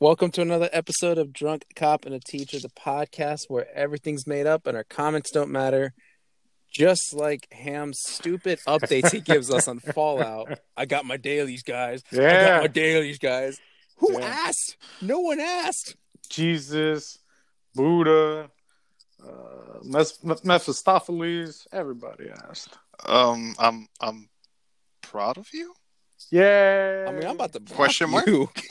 Welcome to another episode of Drunk Cop and a Teacher, the podcast where everything's made up and our comments don't matter. Just like Ham's stupid updates he gives us on Fallout. I got my dailies, guys. I got Yeah. my dailies, guys. Who Yeah. asked? No one asked. Jesus, Buddha, uh, Mes- Mephistopheles, everybody asked. Um, I'm I'm proud of you. Yeah. I mean, I'm about to Question mark? you.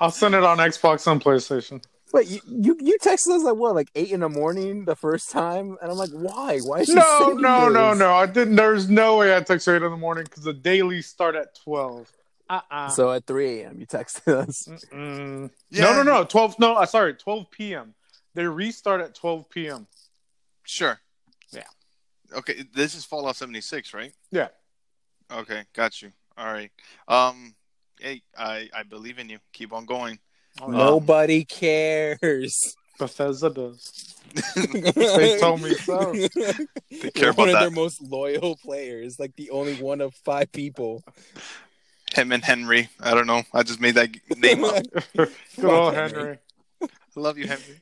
I'll send it on Xbox and PlayStation. Wait, you, you you texted us like what, like eight in the morning the first time, and I'm like, why? Why is she No, saying no, no, this? no. I didn't. There's no way I text you eight in the morning because the dailies start at twelve. Uh uh So at 3 a.m. you texted us. No, no, no. Twelve. No, uh, sorry. Twelve p.m. They restart at twelve p.m. Sure. Yeah. Okay, this is Fallout 76, right? Yeah. Okay, got you. All right. Um, hey, I I believe in you. Keep on going. Oh, yeah. Nobody cares. Bethesda does. They told me so. They care one about of that. their most loyal players, like the only one of five people. Him and Henry. I don't know. I just made that name up. Good old Henry. I love you, Henry.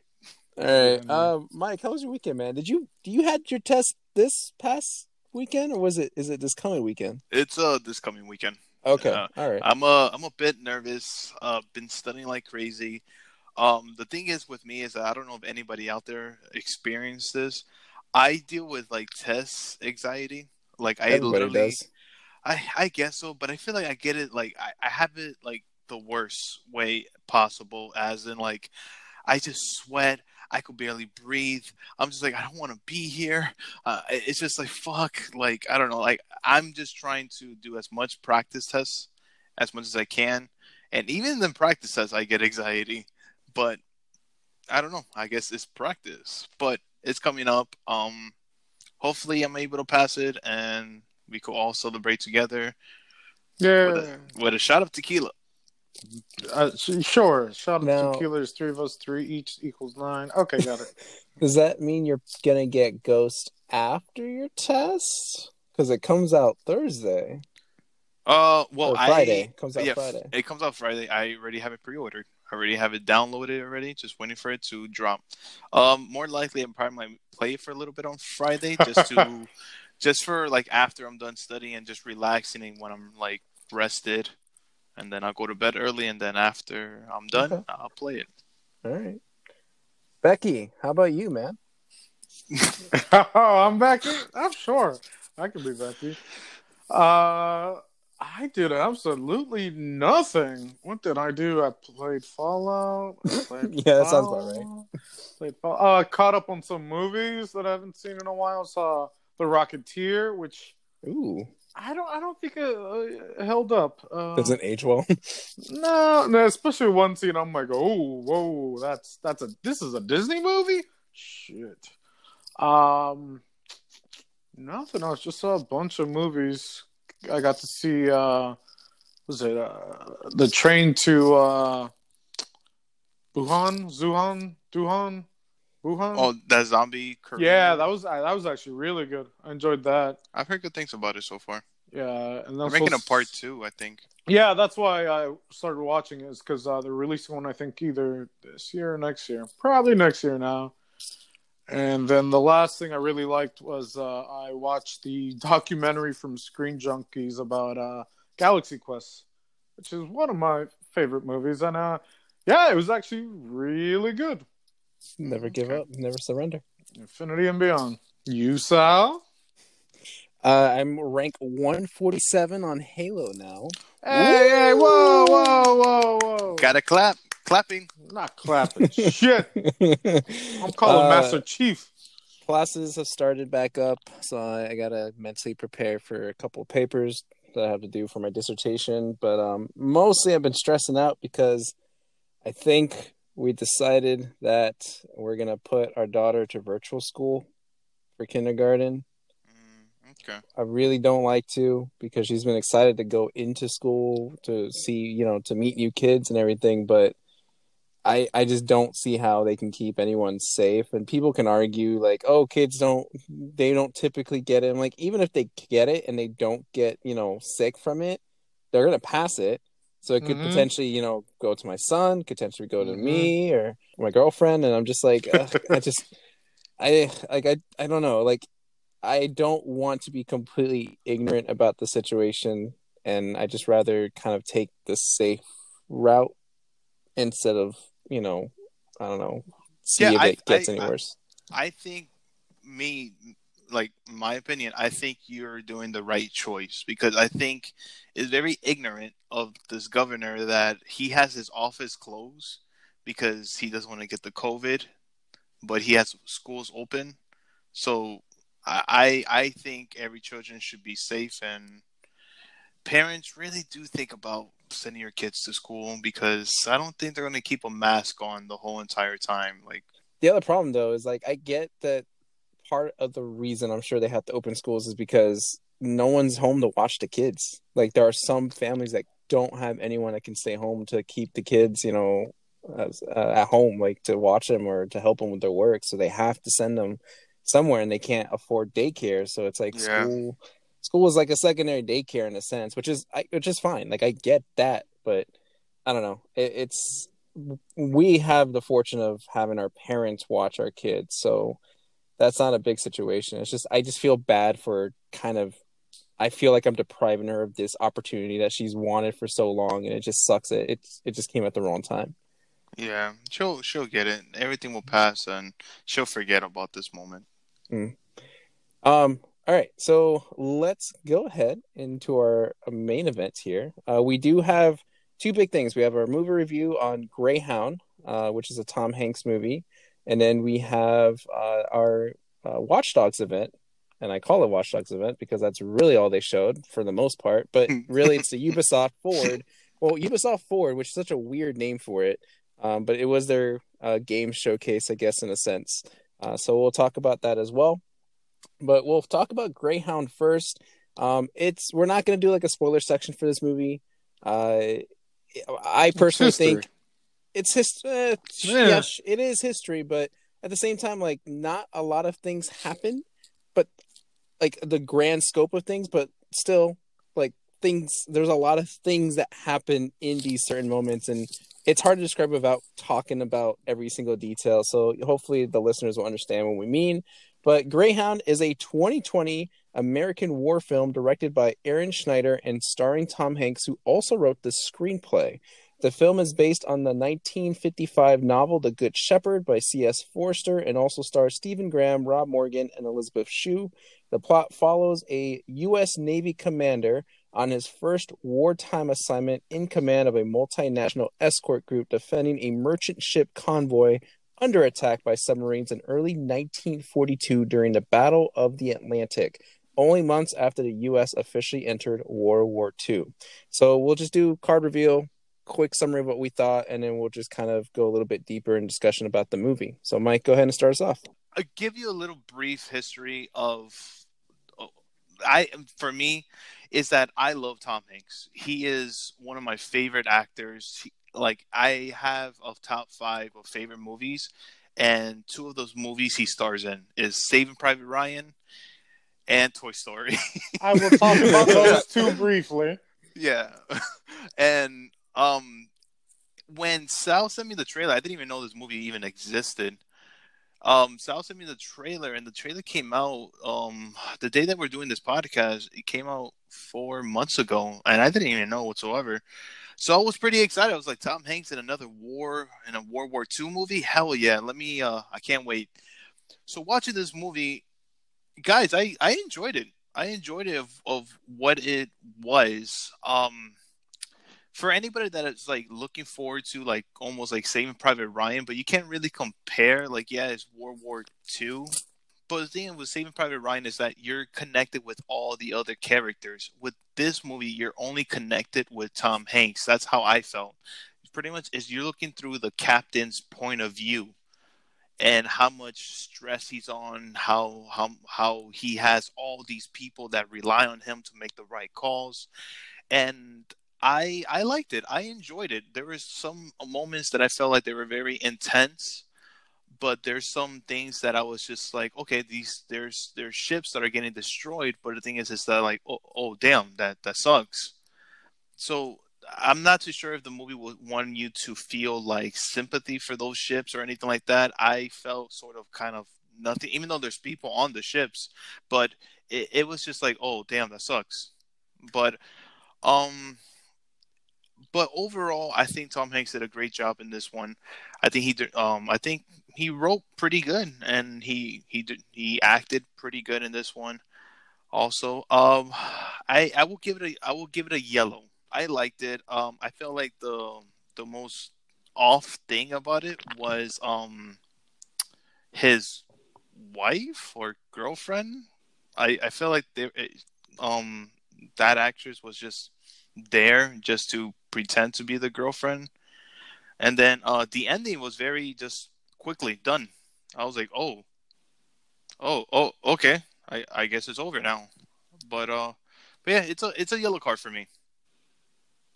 All right, um, Mike, how was your weekend, man? Did you do you had your test this past weekend, or was it is it this coming weekend? It's uh this coming weekend. Okay, Yeah. all right. I'm a I'm a bit nervous. Uh, been studying like crazy. Um, the thing is with me is that I don't know if anybody out there experienced this. I deal with like test anxiety. Like I Everybody literally, does. I I guess so, but I feel like I get it. Like I, I have it like the worst way possible, as in like I just sweat. I could barely breathe. I'm just like I don't want to be here. Uh, it's just like fuck. Like I don't know. Like I'm just trying to do as much practice tests as much as I can, and even in practice tests, I get anxiety. But I don't know. I guess it's practice, but it's coming up. Um, hopefully, I'm able to pass it, and we could all celebrate together Yeah. with a, with a shot of tequila. Uh, sure. Shout out Now- to Keeler's three of us, three each equals nine. Okay, got it. Does that mean you're gonna get Ghost after your test? Because it comes out Thursday Uh, well, or Friday. I comes out yeah, Friday. it comes out Friday. I already have it pre-ordered. I already have it downloaded already. Just waiting for it to drop. Um, more likely, I'm probably might play for a little bit on Friday, just to, just for like after I'm done studying and just relaxing and when I'm like rested, and then I'll go to bed early, and then after I'm done, Okay. I'll play it. All right. Becky, how about you, man? oh, I'm Becky. I'm sure I can be Becky. Uh, I did absolutely nothing. What did I do? I played Fallout. I played Yeah, that sounds about right. Fallout, Played Fall- uh, caught up on some movies that I haven't seen in a while. Saw The Rocketeer, which Ooh, I don't. I don't think it uh, held up. Uh, doesn't age well. No, no, especially one scene. I'm like, oh, whoa, that's that's a this is a Disney movie. Shit. Um, nothing else. Just saw a bunch of movies. I got to see. uh Was it uh, the train to uh Wuhan, Zuhan, Duhan, Wuhan? Oh, that zombie. Korean yeah, that was that was actually really good. I enjoyed that. I've heard good things about it so far. Yeah, and They're making a part two, I think. Yeah, that's why I started watching it, is because uh, they're releasing one, I think, either this year or next year. Probably next year now. And then the last thing I really liked was uh, I watched the documentary from Screen Junkies about uh, Galaxy Quest, which is one of my favorite movies. And uh, yeah, it was actually really good. Never give Okay. up, never surrender. Infinity and Beyond. You, Sal? Uh, I'm rank 147 on Halo now. Hey, hey, whoa, whoa, whoa, whoa. Gotta clap, clapping. Not clapping. Shit. I'm calling Uh, Master Chief. classes have started back up, so I, I gotta mentally prepare for a couple of papers that I have to do for my dissertation. But um, mostly I've been stressing out because I think we decided that we're gonna put our daughter to virtual school for kindergarten. Mm, okay. I really don't like to because she's been excited to go into school to see, you know, to meet new kids and everything, but I I just don't see how they can keep anyone safe. And people can argue like, "Oh, kids don't they don't typically get it." I'm like, even if they get it and they don't get, you know, sick from it, they're going to pass it. So it could Mhm. potentially, you know, go to my son, potentially go to Mhm. me or my girlfriend, and I'm just like, I just, I like, I, I don't know, like, I don't want to be completely ignorant about the situation, and I just rather kind of take the safe route instead of, you know, I don't know, see Yeah, if I- it gets I- any I- worse. I think me like my opinion, I think you're doing the right choice because I think it's very ignorant of this governor that he has his office closed because he doesn't want to get the COVID, but he has schools open. So I I think every children should be safe and parents really do think about sending your kids to school because I don't think they're going to keep a mask on the whole entire time. Like The other problem though is like I get that part of the reason I'm sure they have to open schools is because no one's home to watch the kids. Like there are some families that don't have anyone that can stay home to keep the kids, you know, as, uh, at home, like to watch them or to help them with their work. So they have to send them somewhere, and they can't afford daycare. So it's like Yeah. school. School is like a secondary daycare in a sense, which is I, which is fine. Like I get that, but I don't know. It, it's we have the fortune of having our parents watch our kids, so that's not a big situation. It's just I just feel bad for kind of I feel like I'm depriving her of this opportunity that she's wanted for so long, and it just sucks. It it, it just came at the wrong time. Yeah, she'll she'll get it. Everything will pass, and she'll forget about this moment. Um. All right, so let's go ahead into our main event here. Uh, we do have two big things. We have our movie review on Greyhound, uh, which is a Tom Hanks movie, and then we have uh, our uh, Watch Dogs event. And I call it Watchdogs event because that's really all they showed for the most part. But really, it's the Ubisoft Forward. Well, Ubisoft Forward, which is such a weird name for it, um, but it was their uh, game showcase, I guess, in a sense. Uh, so we'll talk about that as well but we'll talk about Greyhound first. Um, it's we're not going to do like a spoiler section for this movie. Uh, I personally think it's history. Uh, Yeah. Yes, it is history, but at the same time, like not a lot of things happen, but like the grand scope of things, but still, like things. There's a lot of things that happen in these certain moments, and it's hard to describe without talking about every single detail. So hopefully, the listeners will understand what we mean. But Greyhound is a 2020 American war film directed by Aaron Schneider and starring Tom Hanks, who also wrote the screenplay. The film is based on the 1955 novel The Good Shepherd by C.S. Forester and also stars Stephen Graham, Rob Morgan, and Elizabeth Shue. The plot follows a U.S. Navy commander on his first wartime assignment in command of a multinational escort group defending a merchant ship convoy under attack by submarines in early 1942 during the Battle of the Atlantic, only months after the U.S. officially entered World War II. So we'll just do card reveal, quick summary of what we thought, and then we'll just kind of go a little bit deeper in discussion about the movie. So, Mike, go ahead and start us off. I'll give you a little brief history of uh, I for me is that I love Tom Hanks. He is one of my favorite actors. He, like I have a top 5 of favorite movies and two of those movies he stars in is Saving Private Ryan and Toy Story. I will talk about those two briefly. yeah. and um when Sal sent me the trailer, I didn't even know this movie even existed. Um, Sal sent me the trailer, and the trailer came out um the day that we're doing this podcast. It came out four months ago, and I didn't even know whatsoever. So I was pretty excited. I was like, Tom Hanks in another war in a World War II movie? Hell yeah! Let me. Uh, I can't wait. So watching this movie, guys, I I enjoyed it. I enjoyed it of of what it was. Um, for anybody that is like looking forward to like almost like Saving Private Ryan, but you can't really compare. Like, yeah, it's World War II, but the thing with Saving Private Ryan is that you're connected with all the other characters. With this movie, you're only connected with Tom Hanks. That's how I felt. Pretty much, is you're looking through the captain's point of view and how much stress he's on, how how how he has all these people that rely on him to make the right calls, and I I liked it. I enjoyed it. There was some moments that I felt like they were very intense, but there's some things that I was just like, okay, these there's there's ships that are getting destroyed, but the thing is, is that like, oh, oh damn, that that sucks. So I'm not too sure if the movie would want you to feel like sympathy for those ships or anything like that. I felt sort of kind of nothing, even though there's people on the ships, but it, it was just like, oh damn, that sucks. But um, but overall, I think Tom Hanks did a great job in this one. I think he um, I think he wrote pretty good, and he he did, he acted pretty good in this one. Also, um, I I will give it a I will give it a yellow. I liked it. Um, I felt like the the most off thing about it was um his wife or girlfriend. I I feel like they um that actress was just there just to pretend to be the girlfriend, and then uh the ending was very just quickly done. I was like, oh, oh, oh, okay. I I guess it's over now. But uh, but yeah, it's a it's a yellow card for me.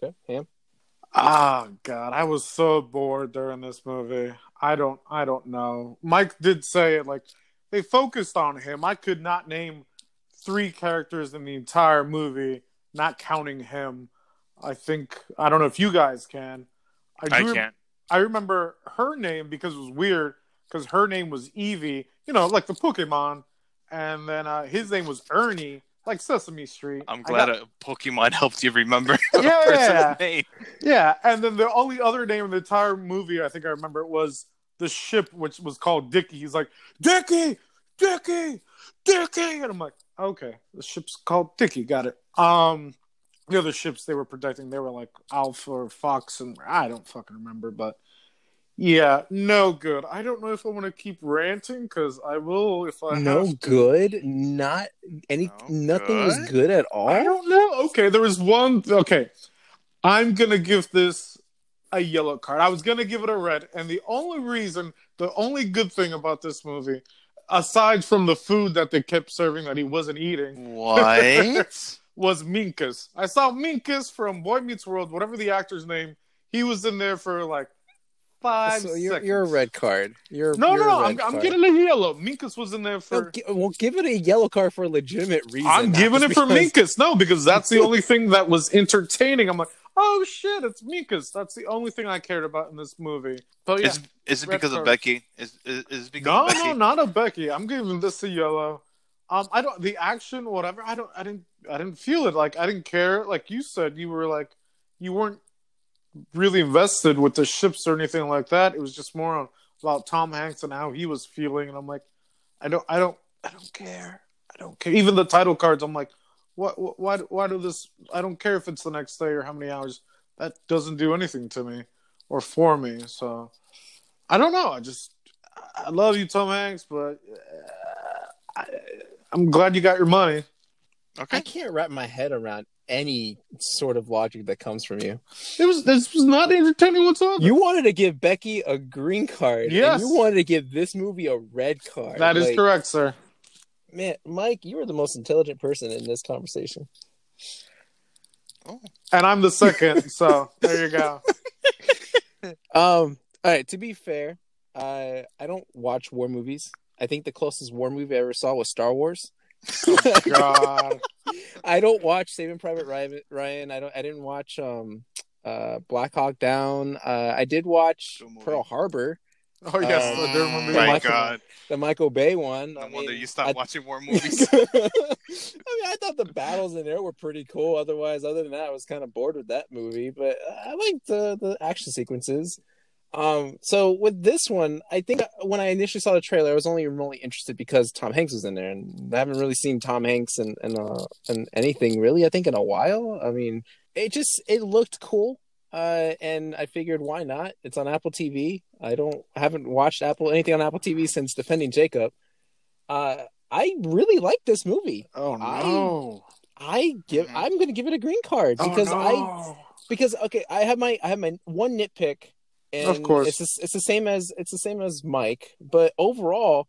Okay, Ham. Ah, God, I was so bored during this movie. I don't, I don't know. Mike did say it like they focused on him. I could not name three characters in the entire movie, not counting him. I think I don't know if you guys can. I, I can't. I remember her name because it was weird because her name was Evie, you know, like the Pokemon, and then uh, his name was Ernie, like Sesame Street. I'm glad got... a Pokemon helped you remember yeah, yeah, name. Yeah, and then the only other name in the entire movie I think I remember it was the ship, which was called Dickie. He's like Dickie, Dickie, Dickie, and I'm like, okay, the ship's called Dickie. Got it. Um, the other ships they were protecting, they were like Alpha or Fox, and I don't fucking remember, but yeah, no good. I don't know if I want to keep ranting because I will if I no good. Not any. No nothing good? was good at all. I don't know. Okay, there was one. Okay, I'm gonna give this a yellow card. I was gonna give it a red, and the only reason, the only good thing about this movie, aside from the food that they kept serving that he wasn't eating, what was Minkus. I saw Minkus from Boy Meets World, whatever the actor's name. He was in there for like five. So you're, you're, a red card. You're no, you're no, no. I'm, I'm, getting a yellow. Minkus was in there for. No, well, give it a yellow card for a legitimate reason. I'm giving it because... for Minkus. No, because that's the only thing that was entertaining. I'm like, oh shit, it's Minkus. That's the only thing I cared about in this movie. But yeah, is, is it because card. of Becky? Is is, is because no, of Becky? no, not a Becky. I'm giving this a yellow. Um, I don't the action, whatever. I don't. I didn't. I didn't feel it. Like I didn't care. Like you said, you were like, you weren't really invested with the ships or anything like that. It was just more on, about Tom Hanks and how he was feeling, and I'm like, I don't, I don't, I don't care. I don't care. Even the title cards, I'm like, what, why, why do this? I don't care if it's the next day or how many hours. That doesn't do anything to me or for me. So I don't know. I just, I love you, Tom Hanks, but uh, I, I'm glad you got your money. Okay. I can't wrap my head around any sort of logic that comes from you. It was this was not entertaining whatsoever. You wanted to give Becky a green card. Yes. you wanted to give this movie a red card. That is like, correct, sir. Man, Mike, you are the most intelligent person in this conversation. Oh. And I'm the second, so there you go. Um, all right, to be fair, I I don't watch war movies. I think the closest war movie I ever saw was Star Wars. Oh, God. I don't watch Saving Private Ryan. I don't. I didn't watch um, uh, Black Hawk Down. Uh, I did watch Pearl Harbor. Oh yes, um, the, oh my Michael, God, the Michael Bay one. No I wonder mean, you stopped I, watching war movies. I mean, I thought the battles in there were pretty cool. Otherwise, other than that, I was kind of bored with that movie. But I liked the the action sequences. Um, so with this one, I think when I initially saw the trailer, I was only remotely interested because Tom Hanks was in there, and I haven't really seen Tom Hanks and in, uh, in anything really. I think in a while. I mean, it just it looked cool, uh, and I figured why not? It's on Apple TV. I don't I haven't watched Apple anything on Apple TV since Defending Jacob. Uh, I really like this movie. Oh no! I, I give mm-hmm. I'm going to give it a green card oh, because oh, no. I because okay I have my I have my one nitpick and of course, it's it's the same as it's the same as Mike. But overall,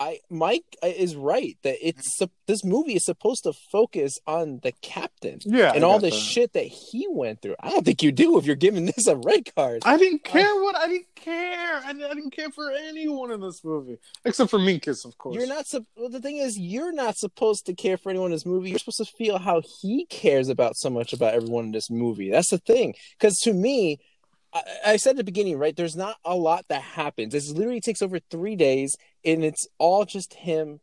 I Mike uh, is right that it's this movie is supposed to focus on the captain Yeah, and all the that. shit that he went through. I don't think you do if you're giving this a red card. I didn't care what I didn't care. I, I didn't care for anyone in this movie except for Minkus, of course. You're not. Well, the thing is, you're not supposed to care for anyone in this movie. You're supposed to feel how he cares about so much about everyone in this movie. That's the thing. Because to me, I, said at the beginning, right? There's not a lot that happens. This literally takes over three days, and it's all just him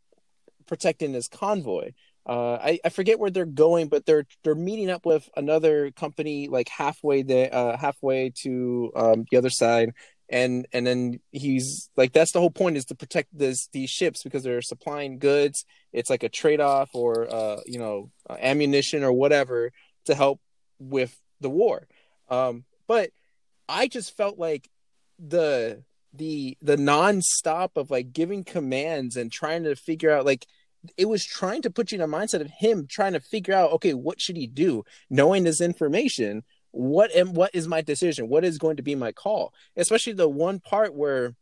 protecting this convoy. Uh, I, I forget where they're going, but they're they're meeting up with another company like halfway there, uh, halfway to um, the other side, and and then he's like that's the whole point is to protect this these ships because they're supplying goods. It's like a trade off or uh, you know ammunition or whatever to help with the war. Um, but I just felt like the the the non-stop of like giving commands and trying to figure out like it was trying to put you in a mindset of him trying to figure out okay what should he do? Knowing this information what am what is my decision? What is going to be my call? Especially the one part where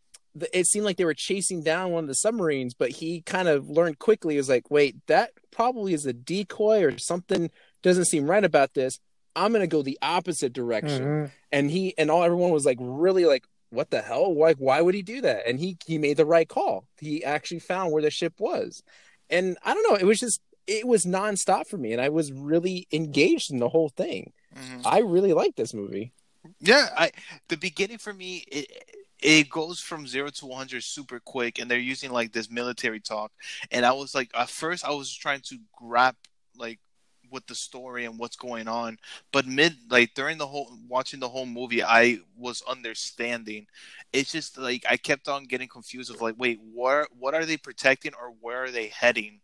it seemed like they were chasing down one of the submarines but he kind of learned quickly is like wait that probably is a decoy or something doesn't seem right about this i'm going to go the opposite direction. Mhm. and he and all everyone was like really like what the hell? Like why would he do that? And he he made the right call. He actually found where the ship was. And i don't know it was just it was nonstop for me and i was really engaged in the whole thing. Mhm. i really liked this movie. Yeah, I the beginning for me it it goes from zero to one hundred super quick, and they're using like this military talk, and I was like, at first I was trying to grab like with the story and what's going on, but mid like during the whole watching the whole movie, I was understanding. It's just like I kept on getting confused of like, wait, where what are they protecting or where are they heading?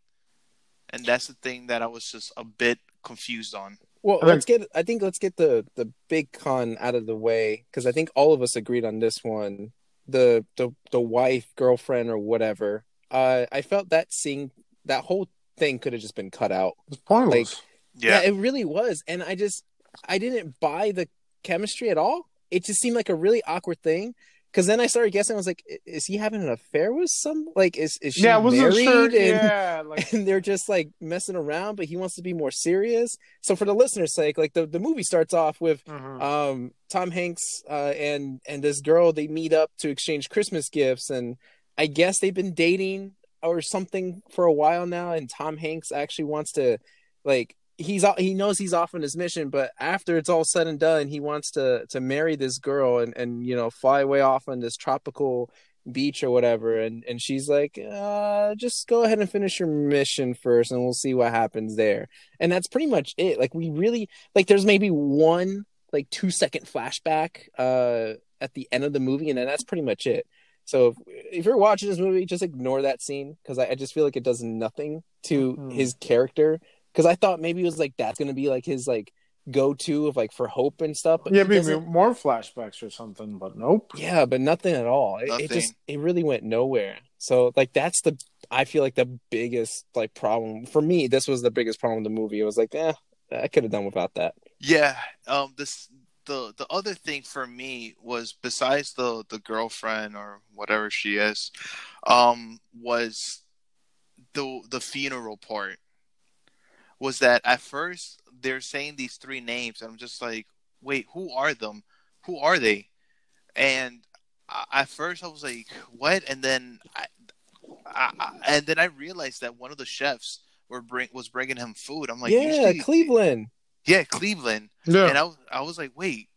And that's the thing that I was just a bit confused on. well I let's get i think let's get the the big con out of the way because i think all of us agreed on this one the the the wife girlfriend or whatever uh i felt that scene that whole thing could have just been cut out It's pointless. Yeah. it really was and i just i didn't buy the chemistry at all it just seemed like a really awkward thing because then i started guessing i was like is he having an affair with some like is, is she yeah, married sure. and, Yeah, like and they're just like messing around but he wants to be more serious so for the listener's sake like the, the movie starts off with mhm. um tom hanks uh and and this girl they meet up to exchange christmas gifts and i guess they've been dating or something for a while now and tom hanks actually wants to like he's he knows he's off on his mission but after it's all said and done he wants to to marry this girl and and you know fly away off on this tropical beach or whatever. And and she's like uh just go ahead and finish your mission first and we'll see what happens there. And that's pretty much it. Like we really like there's maybe one like two second flashback uh at the end of the movie and then that's pretty much it. So if, if you're watching this movie just ignore that scene because I, I just feel like it does nothing to Mhm. his character because i thought maybe it was like that's gonna be like his like go-to of like for hope and stuff but yeah, maybe more flashbacks or something, but nope. yeah but nothing at all it, it Nothing. just it really went nowhere so like that's the i feel like the biggest like problem for me this was the biggest problem with the movie it was like eh i could have done without that Yeah. Um. This the the other thing for me was besides the the girlfriend or whatever she is, um, was the the funeral part. Was that at first they're saying these three names and I'm just like, wait, who are them? Who are they? And I, at first I was like, what? And then I, I, I and then I realized that one of the chefs were bring was bringing him food. I'm like, yeah usually- cleveland yeah, Cleveland. Yeah, And I, was- I was like, wait,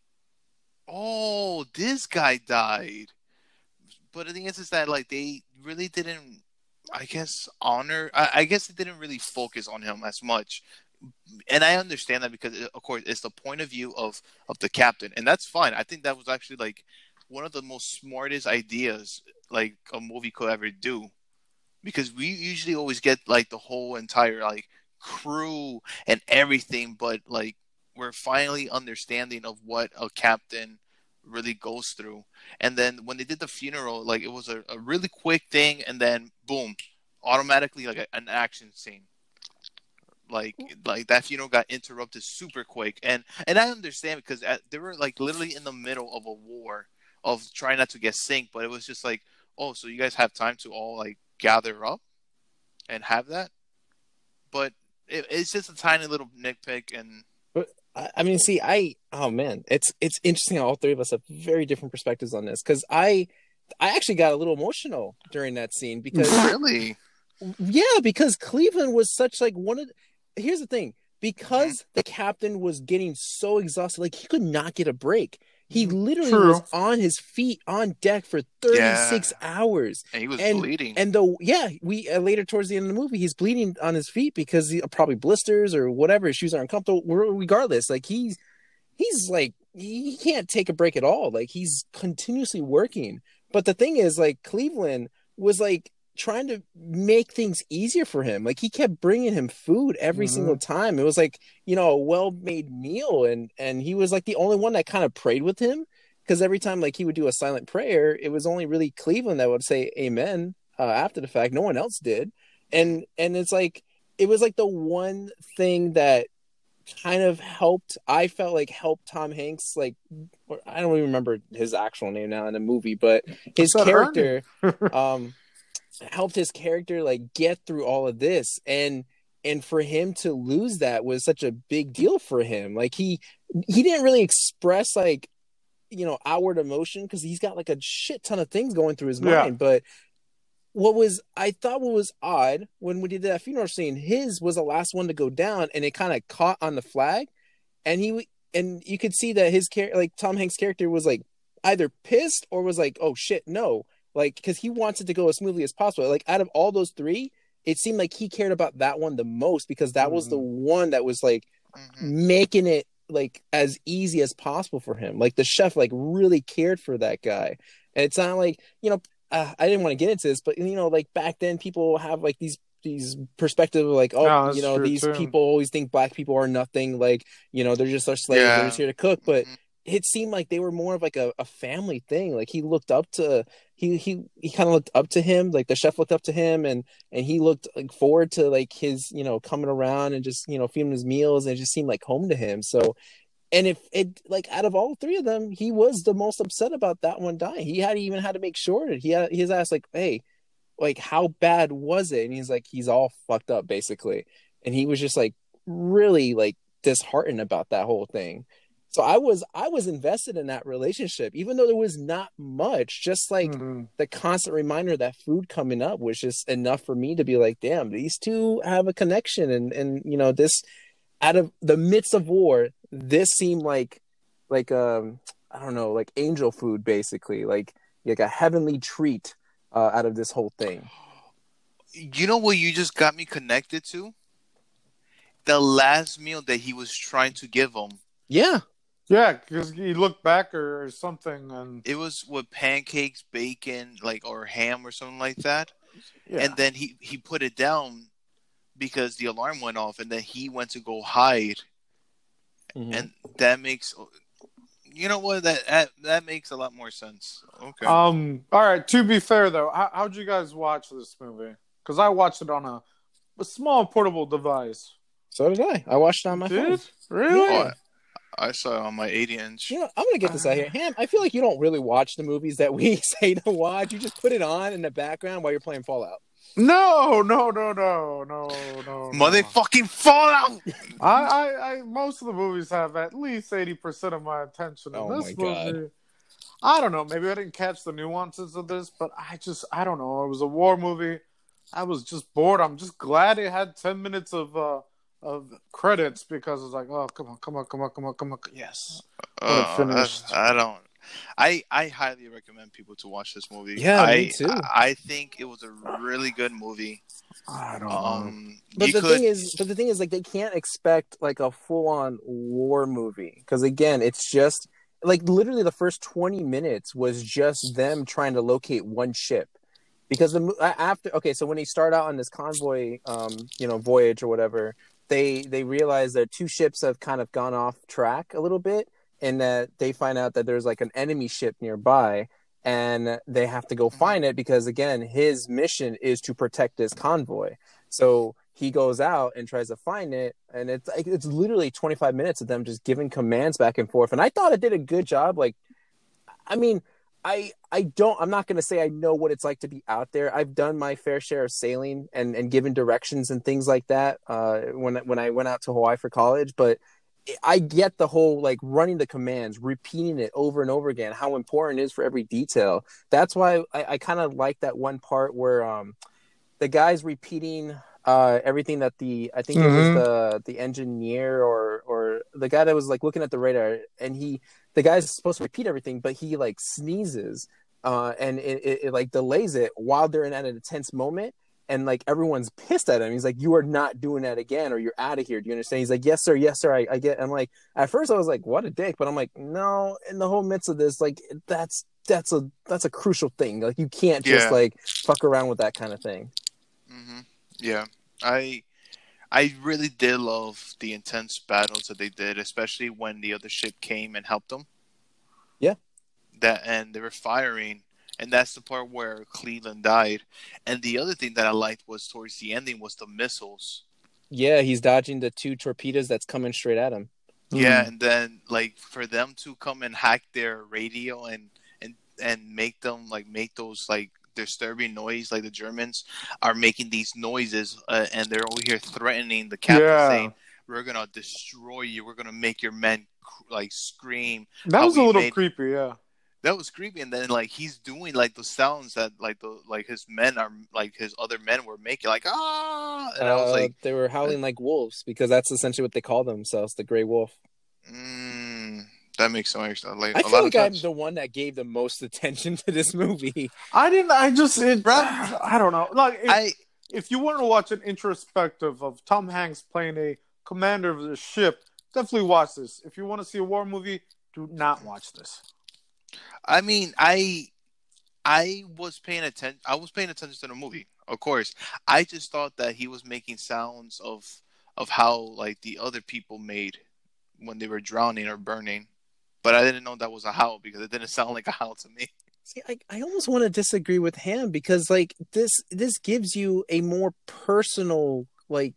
oh, this guy died. But the thing is, is that like they really didn't, I guess, honor. I, I guess it didn't really focus on him as much. And I understand that because, of course, it's the point of view of of the captain, and that's fine. I think that was actually like one of the most smartest ideas like a movie could ever do, because we usually always get like the whole entire like crew and everything, but like we're finally understanding of what a captain really goes through. And then when they did the funeral, like it was a, a really quick thing, and then boom, automatically like a, an action scene. Like like that funeral got interrupted super quick, and and I understand because at, they were like literally in the middle of a war of trying not to get synced, but it was just like, oh, so you guys have time to all like gather up and have that. But it, it's just a tiny little nitpick, and I, I mean, see, I oh man, it's it's interesting. All three of us have very different perspectives on this because I I actually got a little emotional during that scene because really, yeah, because Cleveland was such like one of. Here's the thing: because mm-hmm. the captain was getting so exhausted, like he could not get a break. He literally True. was on his feet on deck for 36 hours. and he was And- bleeding. And though, yeah, we uh, later towards the end of the movie, he's bleeding on his feet because he, probably blisters or whatever. His shoes are uncomfortable. Regardless, like he's he's like he can't take a break at all. Like he's continuously working. But the thing is, like Cleveland was like trying to make things easier for him. Like he kept bringing him food every Mhm. single time. It was like you know a well made meal, and and he was like the only one that kind of prayed with him because every time like he would do a silent prayer, it was only really Cleveland that would say Amen uh, after the fact. No one else did, and and it's like it was like the one thing that kind of helped. I felt like helped Tom Hanks like or- I don't even remember his actual name now in the movie, but his character um helped his character like get through all of this. And and for him to lose that was such a big deal for him. Like he he didn't really express like you know outward emotion because he's got like a shit ton of things going through his Yeah. mind. But what was i thought what was odd when we did that funeral scene his was the last one to go down and it kind of caught on the flag. And he and you could see that his character like tom hanks character was like either pissed or was like oh shit no like because he wants it to go as smoothly as possible like out of all those three it seemed like he cared about that one the most because that was the one that was like Mhm. making it like as easy as possible for him like the chef like really cared for that guy and it's not like you know uh, i didn't want to get into this but you know like back then people have like these these perspective of like oh No, you know these too. people always think black people are nothing like you know they're just our slaves Yeah. they're just here to cook but Mhm. it seemed like they were more of like a, a family thing like he looked up to he he he kind of looked up to him like the chef looked up to him and and he looked like forward to like his you know coming around and just you know feeding his meals and it just seemed like home to him. So and if it like out of all three of them he was the most upset about that one dying. He had even had to make sure that he had was asked like hey like how bad was it? And he's like he's all fucked up basically. And he was just like really like disheartened about that whole thing so i was i was invested in that relationship even though there was not much just like Mhm. the constant reminder that food coming up was just enough for me to be like, damn, these two have a connection. And, and, you know, this out of the midst of war, this seemed like, like, um, I don't know, like angel food, basically, like, like a heavenly treat uh, out of this whole thing. You know what you just got me connected to? The last meal that he was trying to give him. Yeah. Yeah, because he looked back or, or something, and It was with pancakes, bacon, like or ham or something like that. yeah, And then he he put it down because the alarm went off, and then he went to go hide, Mhm. and that makes. You know what? That that, that makes a lot more sense. Okay. Um. All right. To be fair, though, how, how'd you guys watch this movie? Because I watched it on a, a small portable device. so did I. I watched it on my phone. Really? Oh, I saw it on my 80 inch. You know, I'm gonna get this out here. Ham, I feel like you don't really watch the movies that we say to watch. You just put it on in the background while you're playing Fallout. No, no, no, no, no, no. no. Motherfucking Fallout! I, I, I, most of the movies have at least eighty percent of my attention. In Oh this my God. movie, I don't know. Maybe I didn't catch the nuances of this, but I just, I don't know. It was a war movie. I was just bored. I'm just glad it had ten minutes of uh of credits because it's like, oh, come on, come on, come on, come on, come on. Yes. Uh, finished. I, I don't. I I highly recommend people to watch this movie. Yeah, I, me too. I think it was a really good movie. I don't know. Um, But the could, thing is, but the thing is, like they can't expect like a full-on war movie because again, it's just like literally the first twenty minutes was just them trying to locate one ship. Because the mo- after okay, so when they start out on this convoy, um, you know, voyage or whatever, they they realize that two ships have kind of gone off track a little bit, and that they find out that there's like an enemy ship nearby, and they have to go mm-hmm. find it because again, his mission is to protect this convoy. So he goes out and tries to find it, and it's like it's literally 25 minutes of them just giving commands back and forth. And I thought it did a good job. Like, I mean, I I don't I'm not gonna say I know what it's like to be out there. I've done my fair share of sailing and and given directions and things like that uh, when when I went out to Hawaii for college, but I get the whole like running the commands, repeating it over and over again, how important it is for every detail. That's why I, I kind of like that one part where um, the guy's repeating uh, everything that the I think Mhm. it was the the engineer or or the guy that was like looking at the radar, and he the guy's supposed to repeat everything, but he like sneezes, uh, and it, it, it like delays it while they're in at an intense moment. And like everyone's pissed at him. He's like, "You are not doing that again, or you're out of here." Do you understand? He's like, "Yes, sir. Yes, sir. I, I get." I'm like, at first I was like, "What a dick," but I'm like, no. In the whole midst of this, like, that's that's a that's a crucial thing. Like, you can't just Yeah. like fuck around with that kind of thing. hmm Yeah, I I really did love the intense battles that they did, especially when the other ship came and helped them. Yeah. That and they were firing, and that's the part where Cleveland died. And the other thing that I liked was towards the ending was the missiles. Yeah, he's dodging the two torpedoes that's coming straight at him. Yeah, Mm. and then like for them to come and hack their radio and and and make them like make those like disturbing noise, like the Germans are making these noises, uh, and they're over here threatening the captain, Yeah. saying, "We're gonna destroy you. We're gonna make your men like scream." That was a little made- creepy, yeah. That was creepy, and then like he's doing like the sounds that like the like his men are like his other men were making, like ah, and I was Uh, like, they were howling like wolves because that's essentially what they call themselves, the Gray Wolf. mm, that makes so much like I a feel lot like of I'm the one that gave the most attention to this movie. I didn't. I just. It, Bro. I don't know. Like, if, I if you want to watch an introspective of Tom Hanks playing a commander of the ship, definitely watch this. If you want to see a war movie, do not watch this. I mean, I I was paying attention. I was paying attention to the movie, of course. I just thought that he was making sounds of of how like the other people made when they were drowning or burning, but I didn't know that was a howl because it didn't sound like a howl to me. See, I, I almost want to disagree with him because like this this gives you a more personal like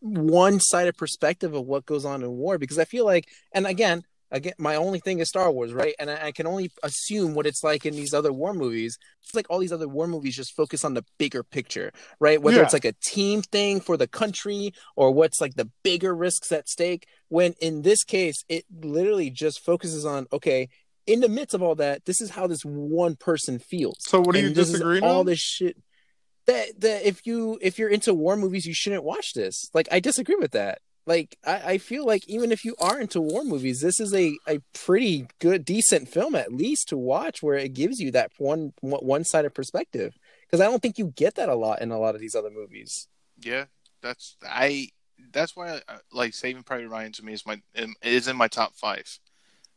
one sided perspective of what goes on in war because I feel like and again again my only thing is Star Wars right and I, I can only assume what it's like in these other war movies it's like all these other war movies just focus on the bigger picture right whether Yeah. it's like a team thing for the country or what's like the bigger risks at stake when in this case it literally just focuses on okay in the midst of all that, this is how this one person feels. So, what do you And this disagree All this shit that that if you if you're into war movies, you shouldn't watch this. Like I disagree with that. Like I, I feel like even if you are into war movies, this is a, a pretty good decent film at least to watch where it gives you that one one sided perspective. Because I don't think you get that a lot in a lot of these other movies. Yeah, that's I. That's why I, like Saving Private Ryan to me is my is in my top five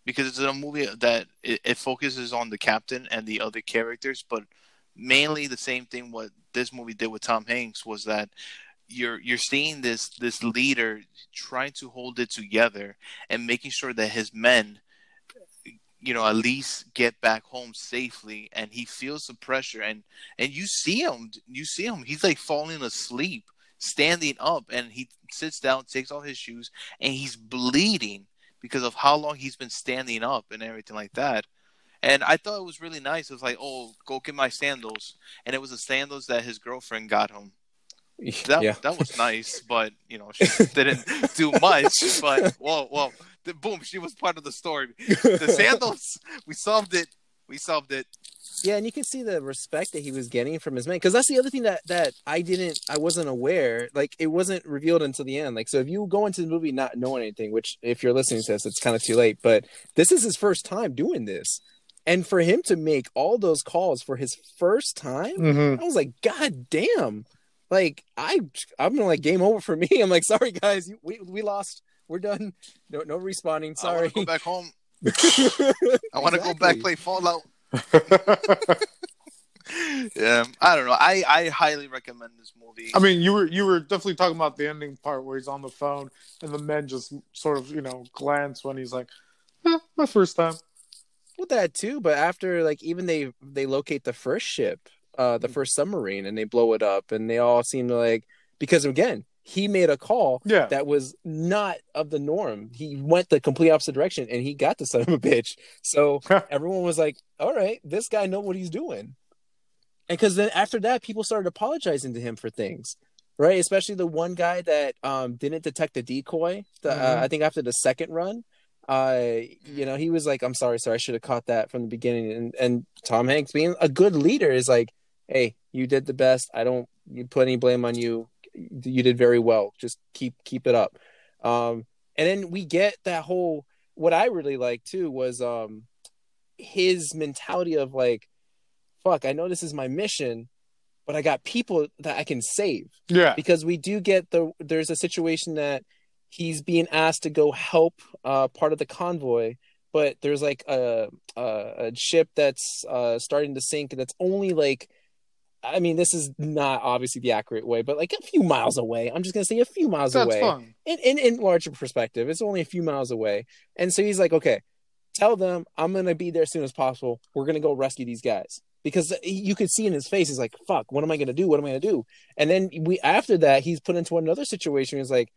because it's a movie that it, it focuses on the captain and the other characters, but mainly the same thing what this movie did with Tom Hanks was that you're you're seeing this this leader trying to hold it together and making sure that his men you know at least get back home safely and he feels the pressure and and you see him you see him he's like falling asleep standing up and he sits down takes off his shoes and he's bleeding because of how long he's been standing up and everything like that. And i thought it was really nice it was like oh go get my sandals. And it was the sandals that his girlfriend got him that, yeah. that was nice but you know she didn't do much but whoa whoa the, boom she was part of the story the sandals we solved it we solved it Yeah, and you can see the respect that he was getting from his men because that's the other thing that that I didn't I wasn't aware like it wasn't revealed until the end. Like so if you go into the movie not knowing anything, which if you're listening to this it's kind of too late, but this is his first time doing this. And for him to make all those calls for his first time, Mm-hmm. I was like god damn. Like I I'm like game over for me. I'm like sorry guys, you, we we lost. We're done. No no responding. i Sorry. want to go back home i want to go back play fallout yeah i don't know i i highly recommend this movie I mean, you were you were definitely talking about the ending part where he's on the phone and the men just sort of you know glance when he's like, eh, "My first time." with that too but after like even they they locate the first ship uh the first submarine and they blow it up and they all seem like because again he made a call Yeah. that was not of the norm. He went the complete opposite direction and he got the son of a bitch. So everyone was like, all right, this guy know what he's doing. And because then after that, people started apologizing to him for things, right? Especially the one guy that um, didn't detect the decoy. The, Mhm. uh, I think after the second run, uh, you know, he was like, "I'm sorry, sir. I should have caught that from the beginning." And and Tom Hanks, being a good leader, is like, "Hey, you did the best. I don't you put any blame on you. You did very well. Just keep keep it up." Um, and then we get that whole. What I really like too was um, his mentality of like, "Fuck, I know this is my mission." But I got people that I can save Yeah. because we do get the there's a situation that he's being asked to go help uh part of the convoy but there's like a a, a ship that's uh starting to sink and that's only like I mean this is not obviously the accurate way but like a few miles away. I'm just going to say a few miles That's away. fun. in, in in larger perspective it's only a few miles away. And so he's like okay tell them i'm gonna be there as soon as possible. We're gonna go rescue these guys. Because you could see in his face he's like fuck what am i gonna do? What am i gonna do? And then we after that he's put into another situation. He's like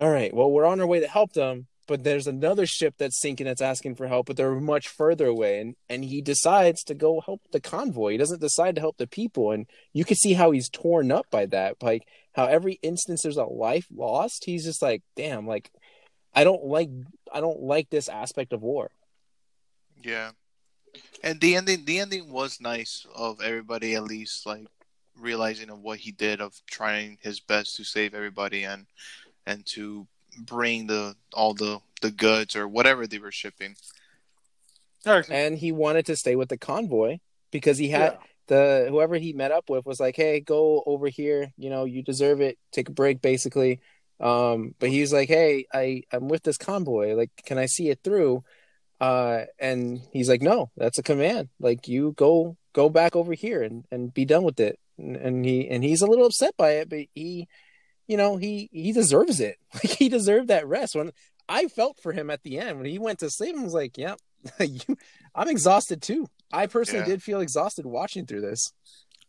all right well we're on our way to help them but there's another ship that's sinking that's asking for help but they're much further away and and he decides to go help the convoy. He doesn't decide to help the people and you can see how he's torn up by that like how every instance there's a life lost he's just like damn like i don't like i don't like this aspect of war. Yeah, and the ending, the ending was nice of everybody at least like realizing of what he did of trying his best to save everybody and and to bring the all the the goods or whatever they were shipping. And he wanted to stay with the convoy because he had yeah. the whoever he met up with was like hey go over here. You know you deserve it. Take a break basically. Um but he's like hey i i'm with this convoy. Like can i see it through? Uh and he's like no that's a command. Like you go go back over here and and be done with it. And, and he and he's a little upset by it but he you know he he deserves it like he deserved that rest when i felt for him at the end when he went to sleep i was like yep you i'm exhausted too i personally Yeah. did feel exhausted watching through this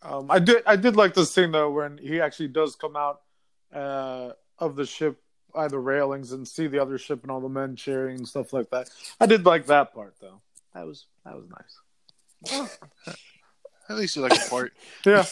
Um, I did. I did like this scene though when he actually does come out uh, of the ship by the railings and see the other ship and all the men cheering and stuff like that. I did like that part though. That was that was nice. At least you like the part. Yeah.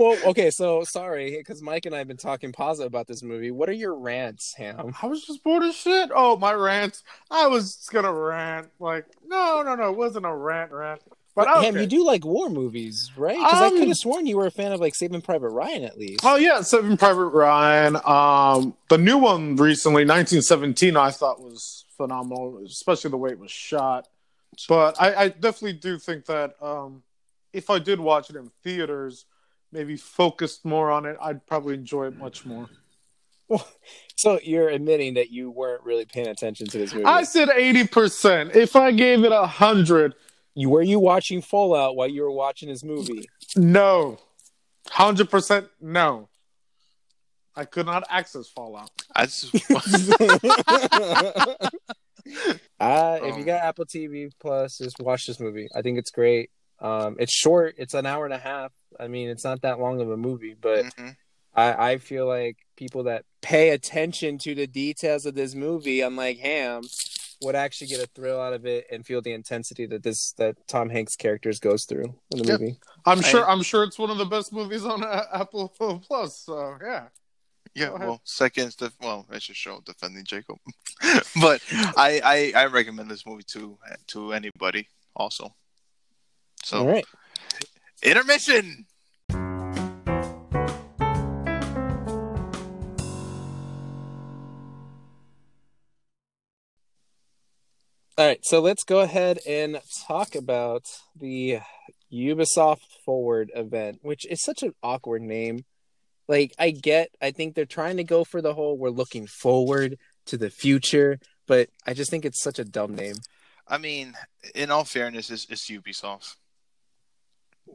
Well okay so sorry because mike and i have been talking positive about this movie what are your rants ham I was just bored as shit. Oh, my rant. I was just gonna rant. Like, no, no, no, it wasn't a rant, rant. But okay. ham you do like war movies right because i Um, could have sworn you were a fan of like saving private ryan at least Oh yeah, Saving Private Ryan. Um, the new one recently, 1917, I thought was phenomenal, especially the way it was shot. But I, I definitely do think that um, if I did watch it in theaters, maybe focused more on it, I'd probably enjoy it much more. so you're admitting that you weren't really paying attention to this movie I said 80%. If I gave it a hundred, you were you watching fallout while you were watching this movie no, hundred percent, no. I could not access Fallout. I just, Uh, if you Um, got Apple TV Plus, just watch this movie. I think it's great. Um, it's short. It's an hour and a half. I mean, it's not that long of a movie, but Mhm. I, I feel like people that pay attention to the details of this movie, unlike Ham, would actually get a thrill out of it and feel the intensity that this that Tom Hanks characters goes through in the Yep. movie. I'm sure. I'm sure it's one of the best movies on uh, Apple Plus. So yeah. yeah. Well, second, def- well, I should show defending Jacob, but I, I I recommend this movie to to anybody also. So All right. intermission. All right, so let's go ahead and talk about the Ubisoft Forward event, which is such an awkward name. Like, I get, I think they're trying to go for the whole we're looking forward to the future, but I just think it's such a dumb name. I mean, in all fairness, it's, it's Ubisoft.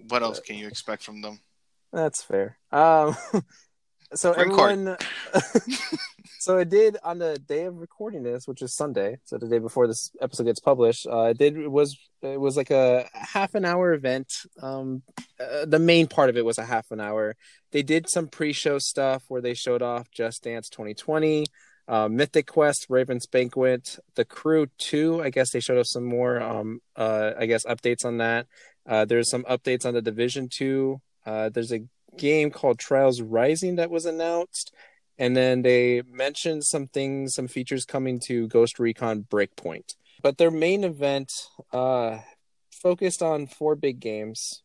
What else can you expect from them? That's fair. Um, so everyone so it did on the day of recording this which is sunday so the day before this episode gets published uh it did it was it was like a half an hour event. Um uh, the main part of it was a half an hour. They did some pre-show stuff where they showed off just dance 2020 uh, mythic quest raven's banquet the crew 2 i guess they showed us some more um uh i guess updates on that uh there's some updates on the division 2 uh there's a game called trials rising that was announced and then they mentioned some things some features coming to ghost recon breakpoint. But their main event uh focused on four big games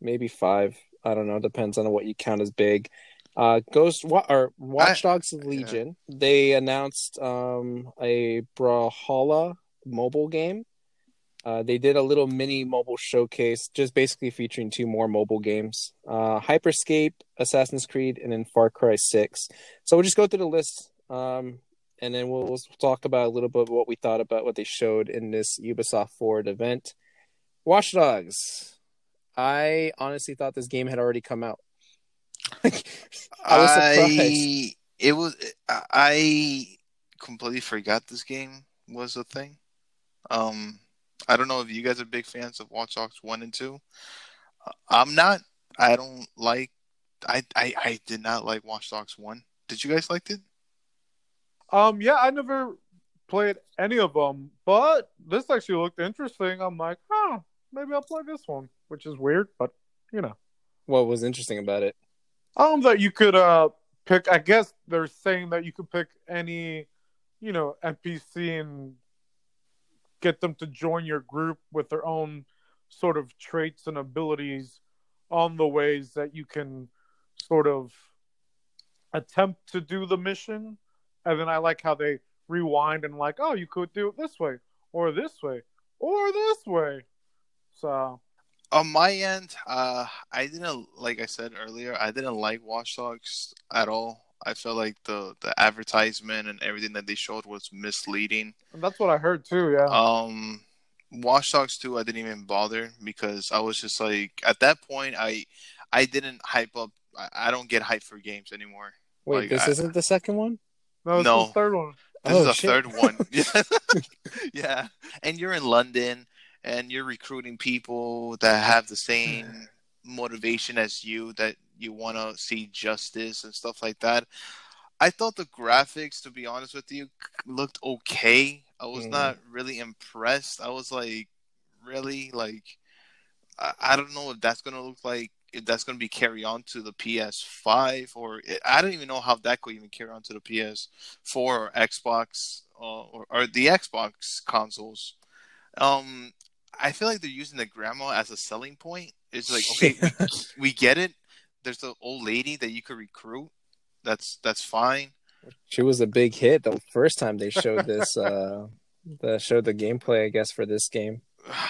maybe five i don't know depends on what you count as big. Uh ghost wa- or watch dogs legion. They announced um a brawlhalla mobile game uh, they did a little mini mobile showcase, just basically featuring two more mobile games: uh, Hyperscape, Assassin's Creed, and then Far Cry Six. So we'll just go through the list, um, and then we'll, we'll talk about a little bit of what we thought about what they showed in this Ubisoft Forward event. Watch Dogs. I honestly thought this game had already come out. I was surprised. I it was I completely forgot this game was a thing. Um, I don't know if you guys are big fans of Watch Dogs one and two. Uh, I'm not. I don't like. I, I I did not like Watch Dogs one. Did you guys like it? Um, yeah, I never played any of them, but this actually looked interesting. I'm like, huh, maybe I'll play this one, which is weird, but you know, What was interesting about it? um, that you could uh pick. I guess they're saying that you could pick any, you know, NPC and get them to join your group with their own sort of traits and abilities on the ways that you can sort of attempt to do the mission. And then I like how they rewind and like, oh, you could do it this way or this way or this way. So On my end, uh, I didn't like I said earlier. I didn't like Watch Dogs at all. I felt like the the advertisement and everything that they showed was misleading. and that's what I heard too. Yeah. Um, Watch Dogs 2, I didn't even bother because I was just like, at that point, I I didn't hype up. I, I don't get hype for games anymore. Wait, Like, this I- isn't the second one. no, this no. the third one. This Oh, is the shit. third one. Yeah. yeah. And you're in London and you're recruiting people that have the same motivation as you, that you want to see justice and stuff like that. I thought the graphics, to be honest with you, looked okay. I was Mhm. not really impressed. I was like, really? Like, I, I don't know if that's going to look like, if that's going to be carry on to the PS5 or I don't even know how that could even carry on to the PS4 or Xbox uh, or, or the Xbox consoles. Um, I feel like they're using the grandma as a selling point. It's like, okay, we, we get it. There's the old lady that you could recruit. That's that's fine. She was a big hit the first time they showed this. uh the showed the gameplay, I guess, for this game.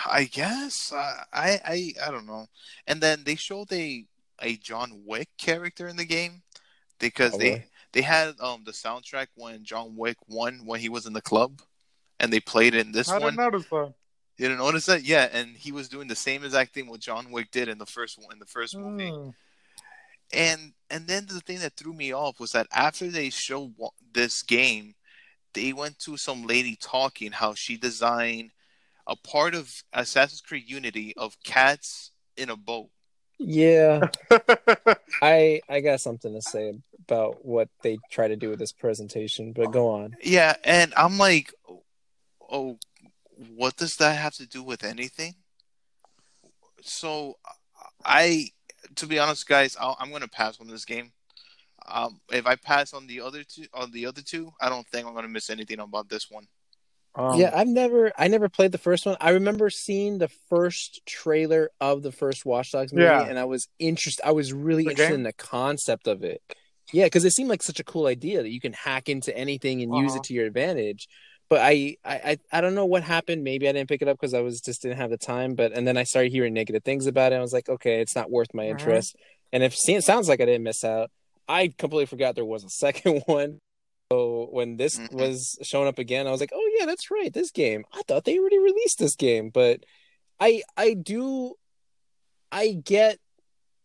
I guess uh, I I I don't know. And then they showed a a John Wick character in the game because Oh, they really? they had um the soundtrack when John Wick won when he was in the club, and they played it in this I one. didn't notice that. You didn't notice that? Yeah, and he was doing the same exact thing what John Wick did in the first one in the first movie. Hmm. And and then the thing that threw me off was that after they showed wa- this game, they went to some lady talking how she designed a part of Assassin's Creed Unity of cats in a boat. Yeah, I I got something to say about what they try to do with this presentation, but go on. Yeah, and I'm like, oh, what does that have to do with anything? So, I, to be honest, guys, I'll, I'm gonna pass on this game. Um, if I pass on the other two, on the other two, I don't think I'm gonna miss anything about this one. Um, yeah, I've never I never played the first one. I remember seeing the first trailer of the first Watch Dogs movie, Yeah. and I was interested. I was really The interested game? in the concept of it. Yeah, because it seemed like such a cool idea that you can hack into anything and use Uh-huh. it to your advantage. But I, I, I I don't know what happened. Maybe I didn't pick it up because I was just didn't have the time. But and then I started hearing negative things about it. I was like, okay, it's not worth my Mhm. interest. And if it sounds like I didn't miss out, I completely forgot there was a second one. So when this Mhm. was showing up again, I was like, "Oh yeah, that's right, this game." I thought they already released this game, but I I do I get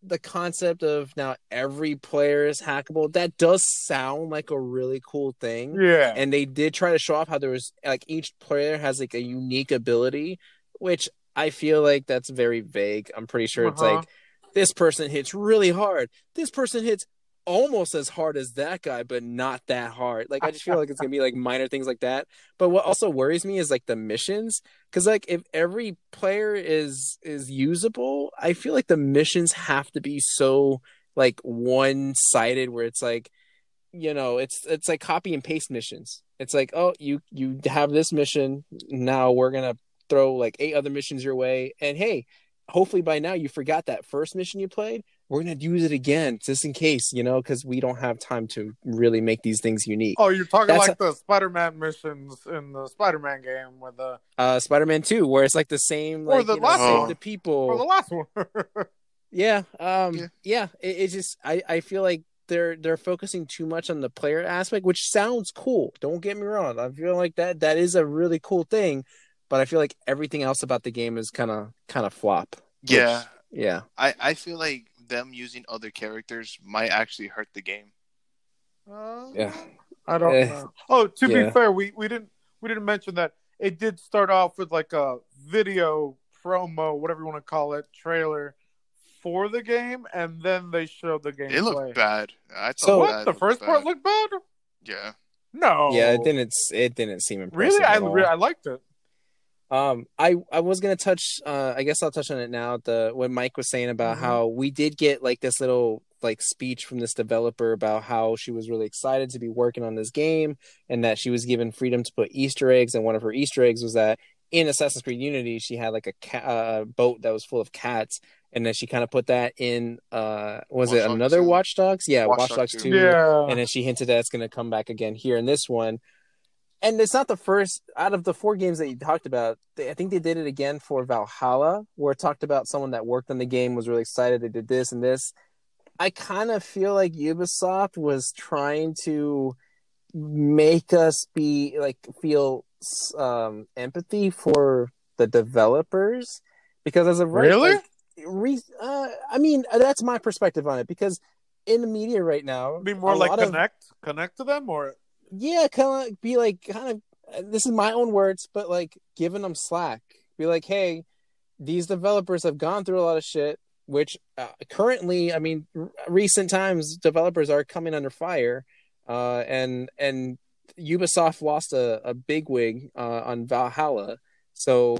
the concept of now every player is hackable, that does sound like a really cool thing. Yeah. And they did try to show off how there was like each player has like a unique ability, which I feel like that's very vague. I'm pretty sure it's Uh-huh. like this person hits really hard. This person hits almost as hard as that guy, but not that hard. Like I just feel like it's gonna be like minor things like that. But what also worries me is like the missions, because like if every player is is usable, I feel like the missions have to be so like one sided, where it's like, you know, it's it's like copy and paste missions. It's like, oh, you you have this mission, now we're gonna throw like eight other missions your way, and hey, hopefully by now you forgot that first mission you played we're gonna use it again just in case, you know, because we don't have time to really make these things unique. Oh, you're talking That's like the Spider-Man missions in the Spider-Man game with the Uh, Spider-Man Two, where it's like the same, Or like the you know, last one. the people. or the last one. Yeah, um, Yeah. yeah. It, it just, I, I feel like they're they're focusing too much on the player aspect, which sounds cool. Don't get me wrong. I feel like that that is a really cool thing, but I feel like everything else about the game is kind of kind of flop. which- Yeah, yeah. I, I feel like them using other characters might actually hurt the game. Uh, Yeah. I don't Eh. know. Oh, to Yeah. be fair, we, we didn't we didn't mention that it did start off with like a video promo, whatever you want to call it, trailer for the game, and then they showed the game. It looked bad. I thought So- What the first bad. part looked bad? Yeah. No. Yeah, it didn't. It didn't seem impressive. Really, I at all. re- I liked it. Um, I I was gonna touch. Uh, I guess I'll touch on it now. The what Mike was saying about Mhm. how we did get like this little like speech from this developer about how she was really excited to be working on this game and that she was given freedom to put Easter eggs. And one of her Easter eggs was that in Assassin's Creed Unity, she had like a cat, uh, boat that was full of cats, and then she kind of put that in. Uh, was Watch it Dogs another 2. Watch Dogs? Yeah, Watch Watch, Dogs Dogs 2. Two Yeah. and then she hinted that it's going to come back again here in this one. And it's not the first out of the four games that you talked about. They, I think they did it again for Valhalla, where it talked about someone that worked on the game was really excited. They did this and this. I kind of feel like Ubisoft was trying to make us be like feel um, empathy for the developers because as a Really? like, re, uh, I mean that's my perspective on it because in the media right now, be more like lot of- connect connect to them or yeah, kind of be like, kind of. This is my own words, but like giving them slack. Be like, hey, these developers have gone through a lot of shit. Which uh, currently, I mean, r- recent times developers are coming under fire, uh, and and Ubisoft lost a, a big wig uh, on Valhalla, so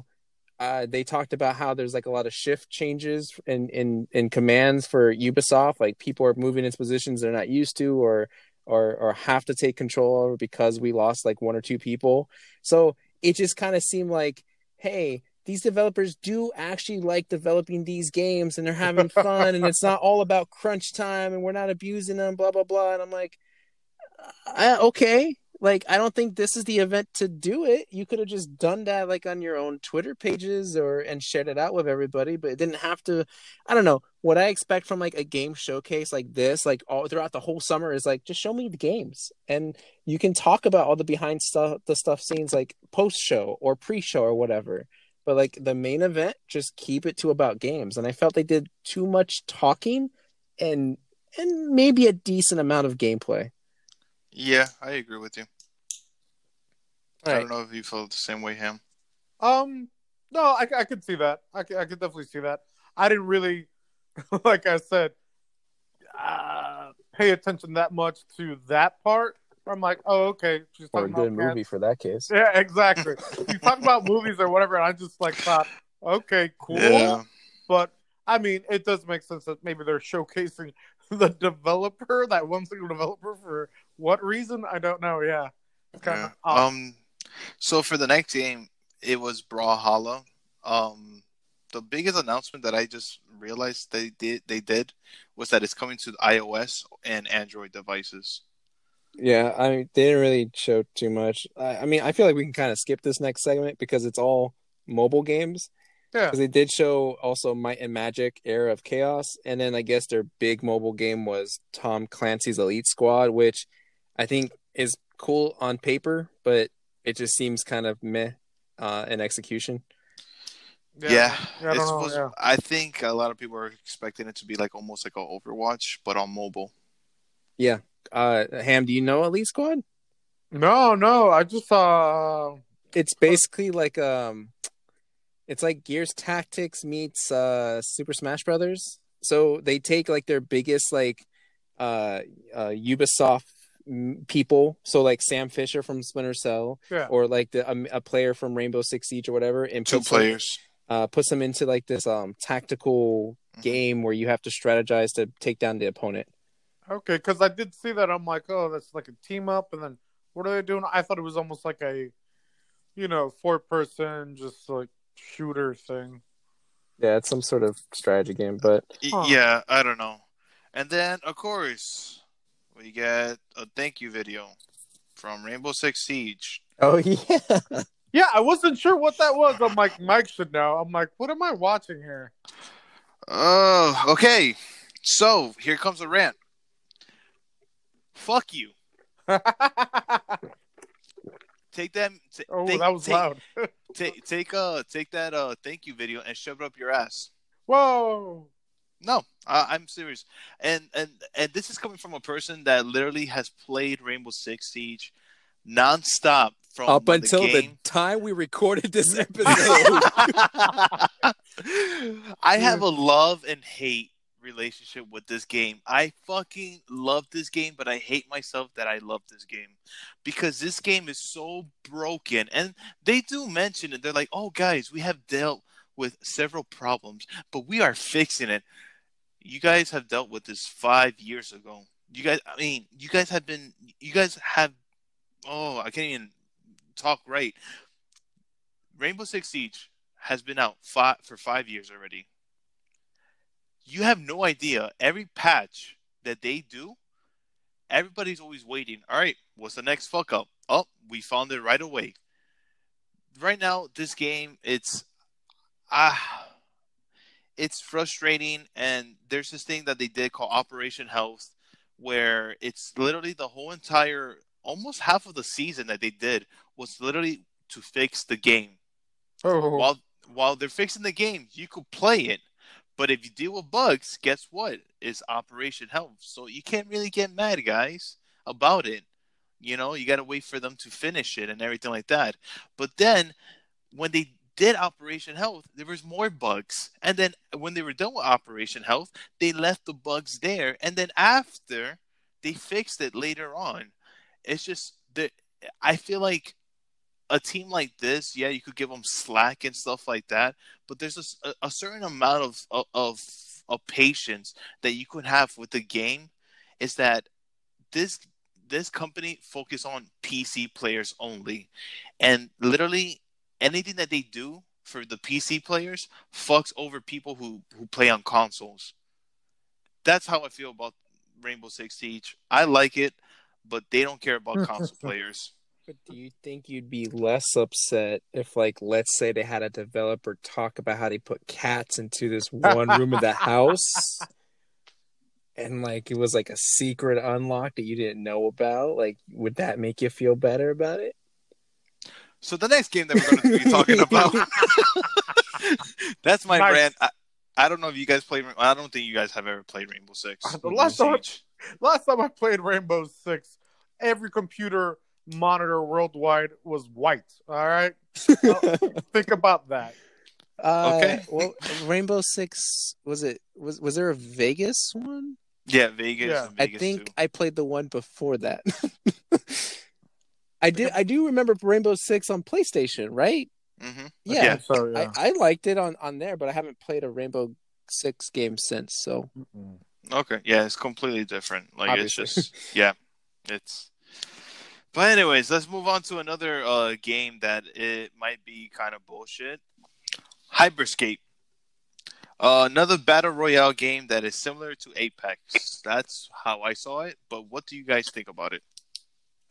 uh, they talked about how there's like a lot of shift changes in in in commands for Ubisoft. Like people are moving into positions they're not used to, or or or have to take control over because we lost like one or two people. So it just kind of seemed like, hey, these developers do actually like developing these games and they're having fun and it's not all about crunch time and we're not abusing them, blah blah blah. And I'm like, uh, okay, like I don't think this is the event to do it. You could have just done that like on your own Twitter pages or and shared it out with everybody, but it didn't have to. I don't know what I expect from like a game showcase like this, like all throughout the whole summer is like just show me the games and you can talk about all the behind stuff, the stuff scenes like post show or pre show or whatever. But like the main event, just keep it to about games. And I felt they did too much talking and and maybe a decent amount of gameplay. Yeah, I agree with you. All I right. don't know if you feel the same way, Ham. Um, no, I, I could see that. I could, I could definitely see that. I didn't really, like I said, uh, pay attention that much to that part. I'm like, oh, okay. She's Or a good about movie cats. for that case. Yeah, exactly. you talk about movies or whatever, and I just like thought, okay, cool. Yeah. But I mean, it does make sense that maybe they're showcasing the developer, that one single developer, for what reason? I don't know. Yeah, it's kind Yeah. of. Um, so for the next game, it was Brawlhalla. Um, the biggest announcement that I just realized they did they did was that it's coming to iOS and Android devices. Yeah, I mean, they didn't really show too much. I, I mean, I feel like we can kind of skip this next segment because it's all mobile games. yeah. Because they did show also Might and Magic: Era of Chaos, and then I guess their big mobile game was Tom Clancy's Elite Squad, which I think is cool on paper, but it just seems kind of meh uh, in execution. Yeah, Yeah, I know. supposed- Yeah. I think a lot of people are expecting it to be like almost like a Overwatch, but on mobile. Yeah, uh, Ham, do you know Elite Squad? No, no, I just saw. It's basically like um, it's like Gears Tactics meets uh Super Smash Brothers. So they take like their biggest like uh, uh Ubisoft mm, people, so like Sam Fisher from Splinter Cell, Yeah. or like the um, a player from Rainbow Six Siege or whatever, and Two puts them- players. uh, puts them into like this um tactical Mhm. game where you have to strategize to take down the opponent. Okay, because I did see that. I'm like, oh, that's like a team up, and then what are they doing? I thought it was almost like a, you know, four person just like shooter thing. Yeah, it's some sort of strategy game, but Huh. Yeah, I don't know. And then, of course, we get a thank you video from Rainbow Six Siege. oh yeah, Yeah, I wasn't sure what that was. I'm like, Mike should know. I'm like, what am I watching here? Oh, okay. So here comes a rant. Fuck you. Take that. t- oh, take, that was take, loud. Take take uh take that uh thank you video and shove it up your ass. Whoa. No, I, I'm serious. And and and this is coming from a person that literally has played Rainbow Six Siege nonstop from up when until the the, time we recorded this episode. I have a love and hate relationship with this game. I fucking love this game, but I hate myself that I love this game because this game is so broken. And they do mention it. They're like, "Oh, guys, we have dealt with several problems, but we are fixing it." You guys have dealt with this five years ago. You guys, I mean, you guys have been, you guys have. Oh, I can't even talk right. Rainbow Six Siege has been out five, for five years already. You have no idea. Every patch that they do, everybody's always waiting. All right, what's the next fuck up? Oh, we found it right away. Right now, this game, it's ah, it's frustrating. And there's this thing that they did called Operation Health, where it's literally the whole entire, almost half of the season that they did was literally to fix the game Oh. while while they're fixing the game, you could play it. But if you deal with bugs, guess what? It's Operation Health. So you can't really get mad, guys, about it. You know, you got to wait for them to finish it and everything like that. But then when they did Operation Health, there was more bugs. And then when they were done with Operation Health, they left the bugs there. And then after, they fixed it later on. It's just that I feel like a team like this, yeah, you could give them slack and stuff like that, but there's a, a certain amount of, of of of patience that you could have with the game. Is that this this company focus on PC players only, and literally anything that they do for the PC players fucks over people who who play on consoles. That's how I feel about Rainbow Six Siege. I like it, but they don't care about console players. But do you think you'd be less upset if, like, let's say they had a developer talk about how they put cats into this one room of the house, and like it was like a secret unlock that you didn't know about? Like, would that make you feel better about it? So the next game that we're going to be talking about, that's my Nice. brand. I, I don't know if you guys played. I don't think you guys have ever played Rainbow Six. Uh, the last time, last time I played Rainbow Six, every computer monitor worldwide was white. All right, think about that. Uh, Okay. Well, Rainbow Six was it? Was was there a Vegas one? Yeah, Vegas. Yeah. and I think too. I played the one before that. I did. I do remember Rainbow Six on PlayStation, right? hmm Yeah, Yeah. So yeah. I, I liked it on on there, but I haven't played a Rainbow Six game since. So Okay. Yeah, it's completely different. Like Obviously. it's just yeah, it's. But anyways, let's move on to another uh, game that it might be kind of bullshit. Hyperscape. Uh, another battle royale game that is similar to Apex. That's how I saw it. But what do you guys think about it?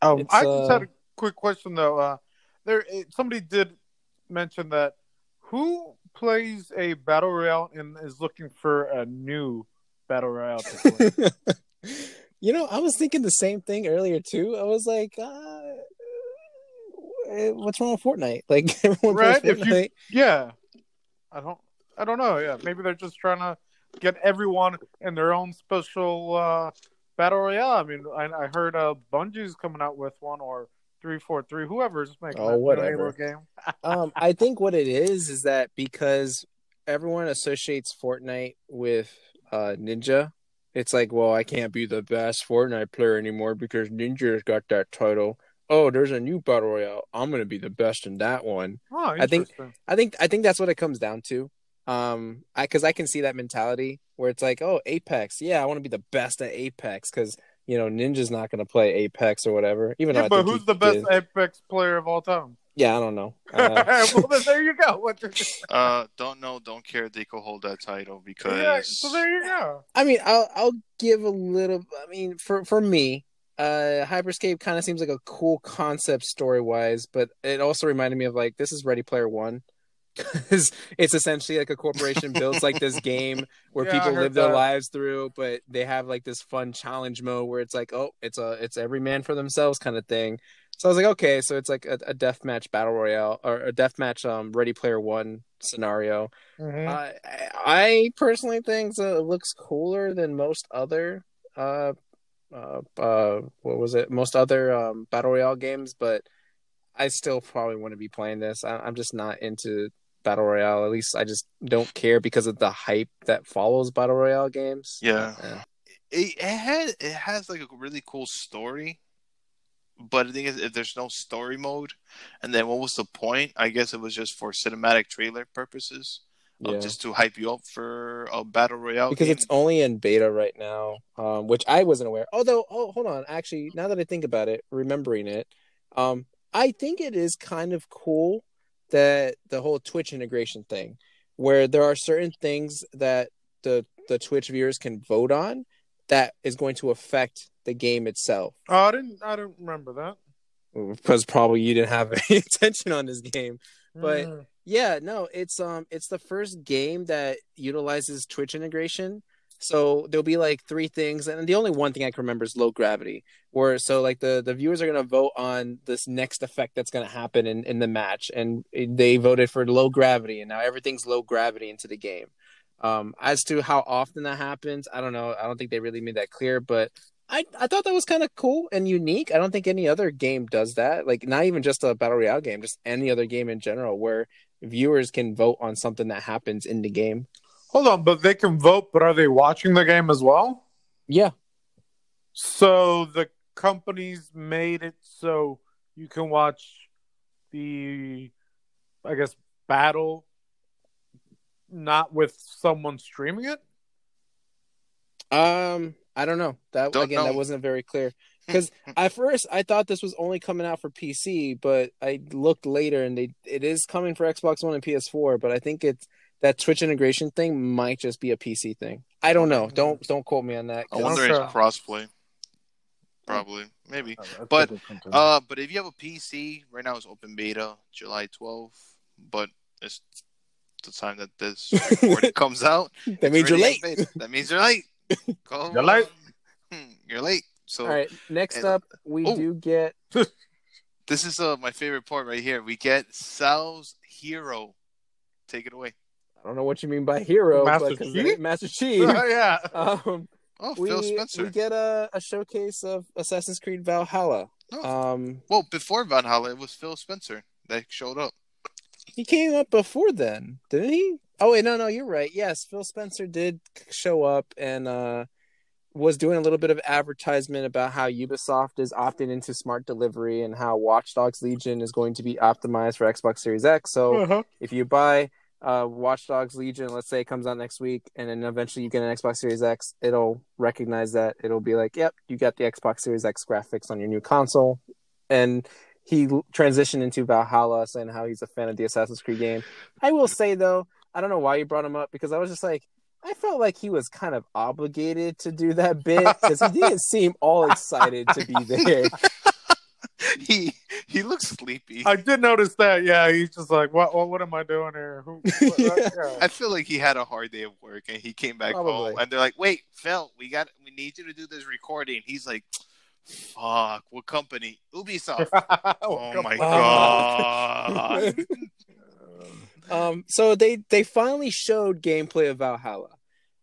Um, It's, I just uh, had a quick question though. Uh, there, somebody did mention that who plays a battle royale and is looking for a new battle royale to play. you know, I was thinking the same thing earlier too. I was like, uh, eh, what's wrong with Fortnite? Like everyone Right, plays if you- yeah, I don't. I don't know. Yeah, maybe they're just trying to get everyone in their own special uh, battle royale. I mean, I, I heard uh, Bungie's coming out with one or three four three. Whoever's making Oh, that whatever. Game. um, I think what it is is that because everyone associates Fortnite with uh, Ninja, it's like, well, I can't be the best Fortnite player anymore because Ninja's got that title. Oh, there's a new battle royale. I'm gonna be the best in that one. Oh, I think- I think I think that's what it comes down to. Um, I because I can see that mentality where it's like, oh, Apex, yeah, I want to be the best at Apex because you know Ninja's not gonna play Apex or whatever. Even though Yeah, I but think who's the best did. Apex player of all time? Yeah, I don't know. Uh, well, then there you go. What Uh, don't know, don't care. They could hold that title because yeah, so there you go. I mean, I'll I'll give a little. I mean, for for me, uh, Hyperscape kind of seems like a cool concept story wise, but it also reminded me of like this is Ready Player One. Because it's essentially like a corporation builds like this game where Yeah, people live their that. lives through, but they have like this fun challenge mode where it's like, oh, it's a it's every man for themselves kind of thing. So I was like, okay, so it's like a, a deathmatch battle royale or a deathmatch um Ready Player One scenario. Mhm. I I personally think that it looks cooler than most other uh uh uh what was it most other um battle royale games, but I still probably want to be playing this. I, I'm just not into battle royale. At least I just don't care because of the hype that follows battle royale games. Yeah. Yeah. it, it had it has like a really cool story, but the thing is, if there's no story mode, and then what was the point? I guess it was just for cinematic trailer purposes, of Yeah. just to hype you up for a battle royale. because game. it's only in beta right now, um, which I wasn't aware. Although, oh, hold on, actually, now that I think about it, remembering it, um, I think it is kind of cool that the whole Twitch integration thing, where there are certain things that the the Twitch viewers can vote on, that is going to affect the game itself. Oh, I didn't. I don't remember that. Because probably you didn't have any attention on this game. But- Mm. Yeah, no, it's um it's the first game that utilizes Twitch integration. So there'll be like three things, and the only one thing I can remember is low gravity. Where so like the the viewers are gonna vote on this next effect that's gonna happen in in the match, and they voted for low gravity, and now everything's low gravity into the game. Um, as to how often that happens, I don't know. I don't think they really made that clear, but I I thought that was kind of cool and unique. I don't think any other game does that. Like not even just a battle royale game, just any other game in general, where viewers can vote on something that happens in the game. Hold on, but they can vote. But are they watching the game as well? Yeah, So the companies made it so you can watch the, I guess, battle, not with someone streaming it. um, I don't know. That Don't again, that wasn't very clear. Because at first I thought this was only coming out for PC, but I looked later and they it is coming for Xbox One and PS4. But I think it's that Twitch integration thing might just be a PC thing. I don't know. Don't don't quote me on that. I 'cause- wonder Okay. if crossplay. Probably, maybe. But, Uh, but if you have a PC, right now it's open beta, July 12th. But it's the time that this recording comes out. that means you're late. That means you're late. Go You're late. on. You're late. So All right. Next and- up, we Oh. do get this is uh, my favorite part right here. We get Sal's hero. Take it away. I don't know what you mean by hero, Master but Chief? Master Chief. yeah. um, Oh, we, Phil Spencer. we get a, a showcase of Assassin's Creed Valhalla. Oh. Um, Well, before Valhalla, it was Phil Spencer that showed up. he came up before then, didn't he? Oh wait, no, no, you're right. Yes, Phil Spencer did show up and uh, was doing a little bit of advertisement about how Ubisoft is opting into smart delivery and how Watch Dogs Legion is going to be optimized for Xbox Series X. So Uh-huh. if you buy uh, Watch Dogs Legion, let's say it comes out next week, and then eventually you get an Xbox Series X, it'll recognize that. It'll be like, yep, you got the Xbox Series X graphics on your new console. And he transitioned into Valhalla, saying how he's a fan of the Assassin's Creed game. I will say, though, I don't know why you brought him up because I was just like, I felt like he was kind of obligated to do that bit because he didn't seem all excited to be there. he he looks sleepy. I did notice that. Yeah, he's just like, what? What, what am I doing here? Who, what, Yeah. yeah. I feel like he had a hard day of work and he came back Probably. home and they're like, "Wait, Phil, we got we need you to do this recording." He's like, "Fuck, what company? Ubisoft." oh my god. Um, so they they finally showed gameplay of Valhalla.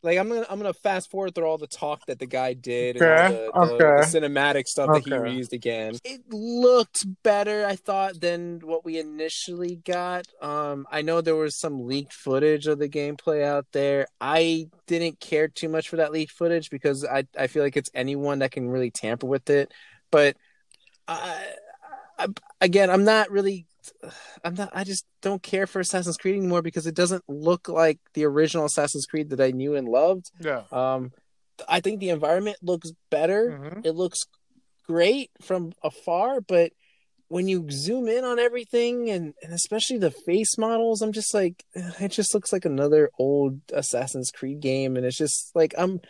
Like I'm gonna I'm gonna fast forward through all the talk that the guy did Okay, the, the, okay. the cinematic stuff that he Okay. reused again. It looked better, I thought, than what we initially got. Um, I know there was some leaked footage of the gameplay out there. I didn't care too much for that leaked footage because I I feel like it's anyone that can really tamper with it. But I, I again, I'm not really I'm not. I just don't care for Assassin's Creed anymore because it doesn't look like the original Assassin's Creed that I knew and loved. Yeah. Um, I think the environment looks better. Mhm. It looks great from afar, but when you zoom in on everything and, and especially the face models, I'm just like, eh, it just looks like another old Assassin's Creed game, and it's just like I'm,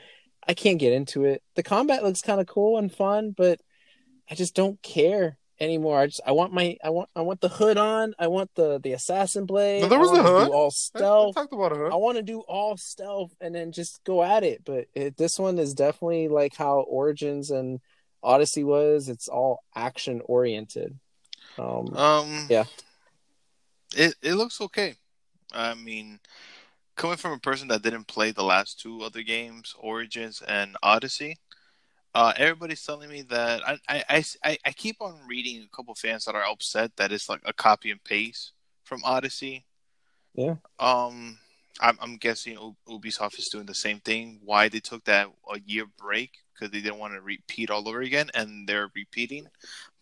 I can't get into it. The combat looks kind of cool and fun, but I just don't care anymore. I just I want my I want I want the hood on. I want the the assassin blade. No, there was I wanna the hood. Do all I- I stealth. talked about it. I want to do all stealth and then just go at it. But it, this one is definitely like how Origins and Odyssey was. It's all action oriented. Um, Um, Yeah. It it looks okay. I mean, coming from a person that didn't play the last two other games, Origins and Odyssey, uh, everybody's telling me that I, I, I, I keep on reading a couple fans that are upset that it's like a copy and paste from Odyssey. Yeah. Um, I'm, I'm guessing Ubisoft is doing the same thing. Why they took that a year break because they didn't want to repeat all over again, and they're repeating.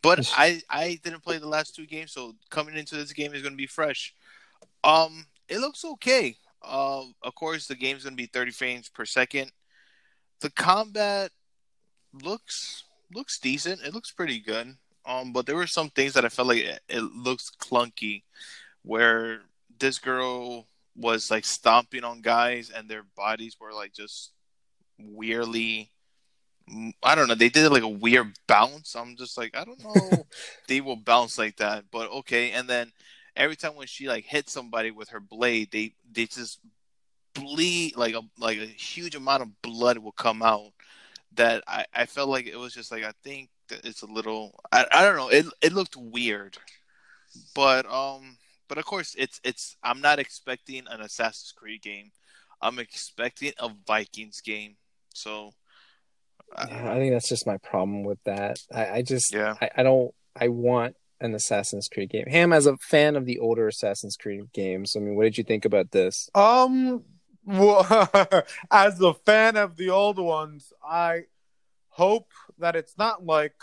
But I, I didn't play the last two games, so coming into this game is going to be fresh. Um, it looks okay. Uh, of course, the game's going to be 30 frames per second. The combat looks looks decent. It looks pretty good. Um, but there were some things that I felt like it, it looks clunky, where this girl was like stomping on guys and their bodies were like just weirdly. I don't know. They did like a weird bounce. I'm just like, I don't know. they will bounce like that, but okay. And then every time when she like hit somebody with her blade, they they just bleed like a like a huge amount of blood will come out. That I I felt like it was just like I think that it's a little I I don't know. It it looked weird, but um but of course it's it's I'm not expecting an Assassin's Creed game. I'm expecting a Vikings game. So. uh, yeah, I think that's just my problem with that. I, I just Yeah. I, I don't I want an Assassin's Creed game. Ham as a fan of the older Assassin's Creed games. I mean, what did you think about this? Um, well, as a fan of the old ones, I hope that it's not like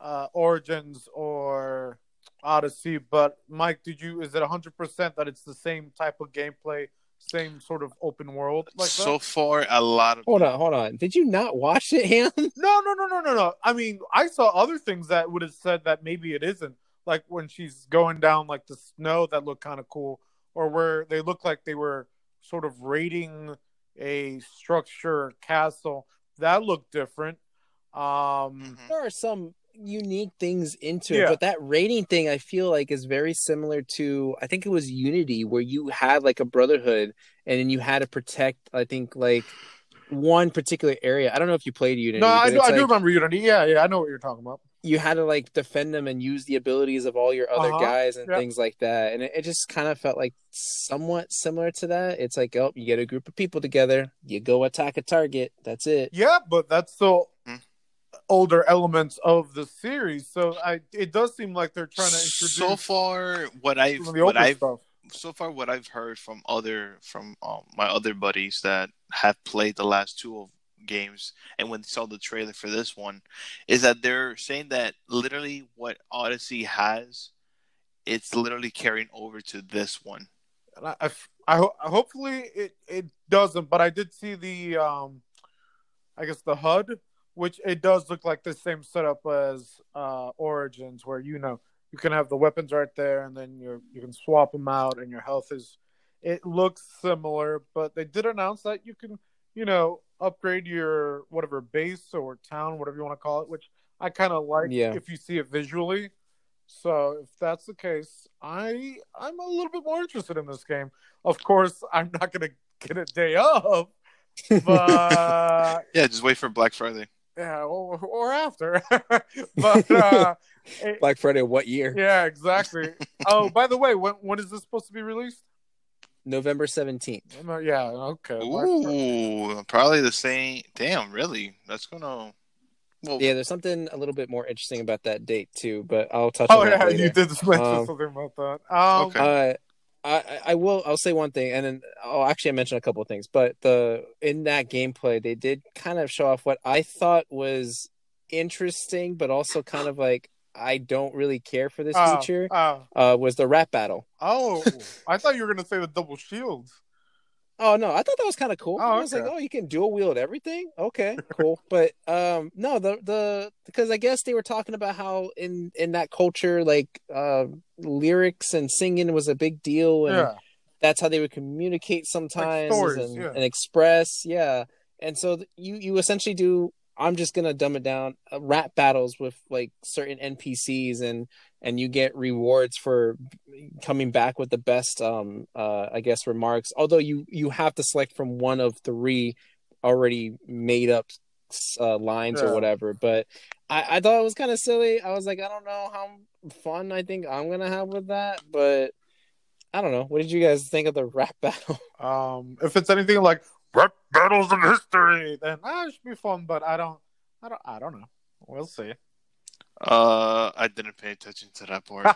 uh, Origins or Odyssey. But Mike, did you? Is it hundred percent that it's the same type of gameplay, same sort of open world like so that? far, a lot of Hold on, hold on. Did you not watch it, Ham? No, no, no, no, no, no. I mean, I saw other things that would have said that maybe it isn't. Like when she's going down like the snow that looked kind of cool, or where they look like they were sort of raiding a structure castle. That looked different. Um, Mhm. there are some unique things into it, but that rating thing I feel like is very similar to I think it was Unity where you had like a brotherhood and then you had to protect I think like one particular area. I don't know if you played Unity. no, I do, it's I do remember Unity. Yeah, yeah, I know what you're talking about. You had to like defend them and use the abilities of all your other Uh-huh. guys and Yep. things like that. And it, it just kind of felt like somewhat similar to that. It's like, oh, you get a group of people together, you go attack a target, that's it. Yeah, but that's the older elements of the series. So I, it does seem like they're trying to introduce so far what I've the what I've stuff. so far what I've heard from other from um, my other buddies that have played the last two of games and when they saw the trailer for this one is that they're saying that literally what Odyssey has it's literally carrying over to this one. And I, I, I ho- hopefully it, it doesn't, but I did see the um, I guess the HUD, which it does look like the same setup as uh, Origins, where you know you can have the weapons right there, and then you you can swap them out, and your health is. It looks similar, but they did announce that you can, you know, upgrade your whatever base or town, whatever you want to call it, which I kind of like Yeah. if you see it visually. So if that's the case, I I'm a little bit more interested in this game. Of course, I'm not gonna get a day of, but Yeah, just wait for Black Friday. Yeah, or, or after. but uh, it- Black Friday, what year? yeah, exactly. oh, by the way, when when is this supposed to be released? November seventeenth. Uh, Yeah, okay. Ooh, probably the same. Damn, really? That's gonna. Well, Yeah, there's something a little bit more interesting about that date too, but I'll touch Oh on that yeah, later. you did mention Um, something about that. Um, Okay. Uh, I, I- I will. I'll say one thing, and then I'll actually mention a couple of things. But the in that gameplay, they did kind of show off what I thought was interesting, but also kind of like I don't really care for this uh, feature. uh, Uh, was the rap battle? oh, I thought you were gonna say the double shields. Oh no, I thought that was kind of cool. Oh, I was like, oh, you can dual wield everything. Okay, cool. but um, no, the the because I guess they were talking about how in in that culture, like uh, lyrics and singing was a big deal, and Yeah, that's how they would communicate sometimes stories, and, yeah. and express yeah and so you you essentially do i'm just gonna dumb it down uh, rap battles with like certain npcs and and you get rewards for coming back with the best um uh i guess remarks although you you have to select from one of three already made up uh, lines or whatever but i i thought it was kind of silly i was like i don't know how fun i think i'm gonna have with that but I don't know. What did you guys think of the rap battle? Um, if it's anything like rap battles of history, then that should be fun. But I don't, I don't, I don't know. We'll see. uh, I didn't pay attention to that part.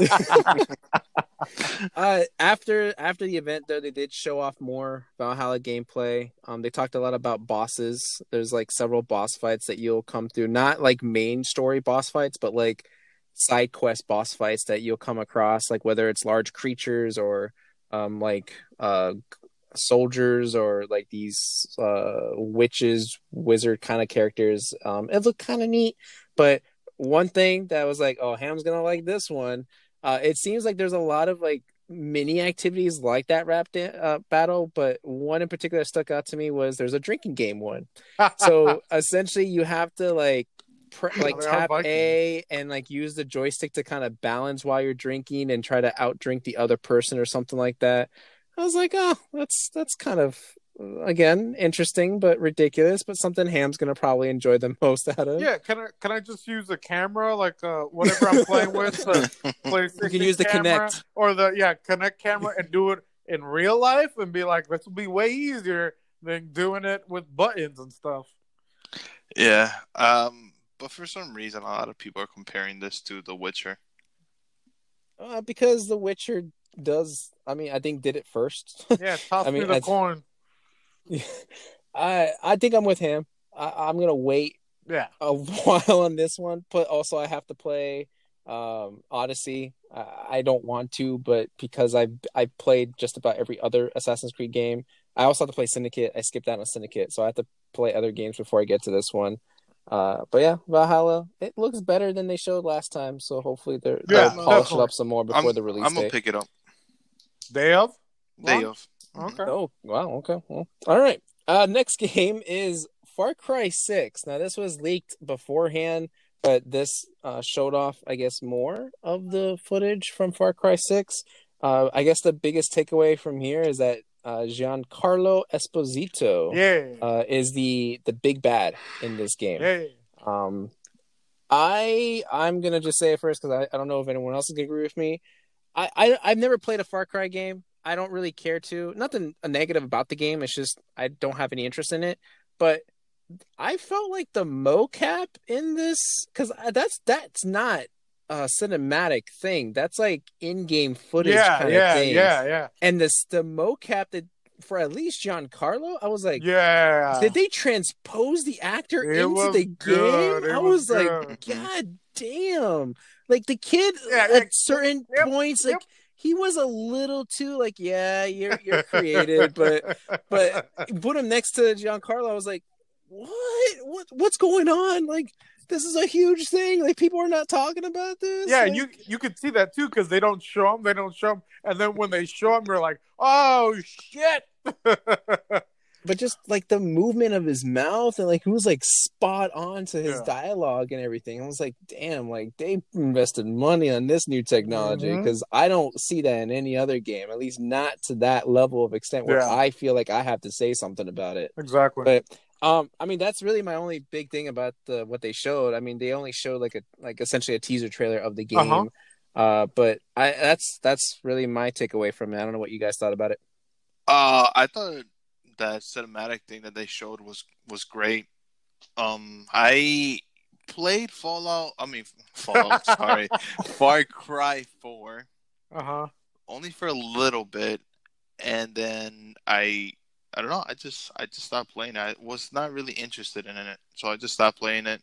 Uh, after after the event, though, they did show off more Valhalla gameplay. Um, they talked a lot about bosses. There's like several boss fights that you'll come through, not like main story boss fights, but like side quest boss fights that you'll come across, like whether it's large creatures or um like uh soldiers or like these uh witches wizard kind of characters um it looked kind of neat but one thing that was like oh ham's gonna like this one uh it seems like there's a lot of like mini activities like that rap da- uh, battle but one in particular stuck out to me was there's a drinking game one. So essentially you have to like pr- like tap a and like use the joystick to kind of balance while you're drinking and try to outdrink the other person or something like that i was like oh that's that's kind of again interesting but ridiculous but something ham's gonna probably enjoy the most out of yeah, can I can I just use the camera like uh, whatever I'm playing with? The PlayStation You can use the camera Kinect. or the yeah Kinect camera and do it in real life and be like this will be way easier than doing it with buttons and stuff. yeah. Um, but for some reason, a lot of people are comparing this to The Witcher. uh, because the witcher does i mean i think did it first Yeah, toss I mean, me the I- coin. i i think i'm with him I, i'm gonna wait Yeah, a while on this one, but also I have to play um, Odyssey. I, I don't want to, but because I I played just about every other Assassin's Creed game, I also have to play Syndicate. I skipped out on Syndicate, so I have to play other games before I get to this one. Uh, but yeah, Valhalla, it looks better than they showed last time, so hopefully they're Yeah, they'll polish it up some more before I'm, the release I'm gonna date. pick it up. Day of. Day Launch? of. Okay. Oh wow, okay, well, all right. Uh, next game is Far Cry Six. Now this was leaked beforehand, but this uh, showed off, I guess, more of the footage from Far Cry Six. Uh, I guess the biggest takeaway from here is that uh, Giancarlo Esposito Yeah. uh, is the the big bad in this game. yeah. Um, I I'm gonna just say it first because I, I don't know if anyone else is gonna agree with me. I, I I've never played a Far Cry game. I don't really care to. Nothing a negative about the game. It's just I don't have any interest in it. But I felt like the mocap in this because that's that's not a cinematic thing. That's like in-game footage Yeah, kind yeah, of thing. yeah, yeah, And this the mocap that for at least Giancarlo, I was like, yeah. did they transpose the actor It into the good. game? It I was was, like. God damn! Like the kid Yeah, at like, certain yep, points, like he was a little too like, yeah, you're you're creative, but but put him next to Giancarlo. I was like, what? What? What's going on? Like this is a huge thing. Like people are not talking about this. yeah, Like, you you could see that too because they don't show them. They don't show them, and then when they show them, you're like, oh shit. but just like the movement of his mouth and like he was like spot on to his Yeah. dialogue and everything. I was like, damn, like they invested money on this new technology mm-hmm. because I don't see that in any other game, at least not to that level of extent where Yeah. I feel like I have to say something about it. exactly. But Um, I mean that's really my only big thing about the what they showed. I mean they only showed like a like essentially a teaser trailer of the game. Uh-huh. Uh, but I that's that's really my takeaway from it. I don't know what you guys thought about it. Uh, I thought that cinematic thing that they showed was was great. Um, I played Fallout. I mean, Fallout. sorry, Far Cry Four Uh huh. only for a little bit, and then I I don't know. I just I just stopped playing. I was not really interested in it, so I just stopped playing it.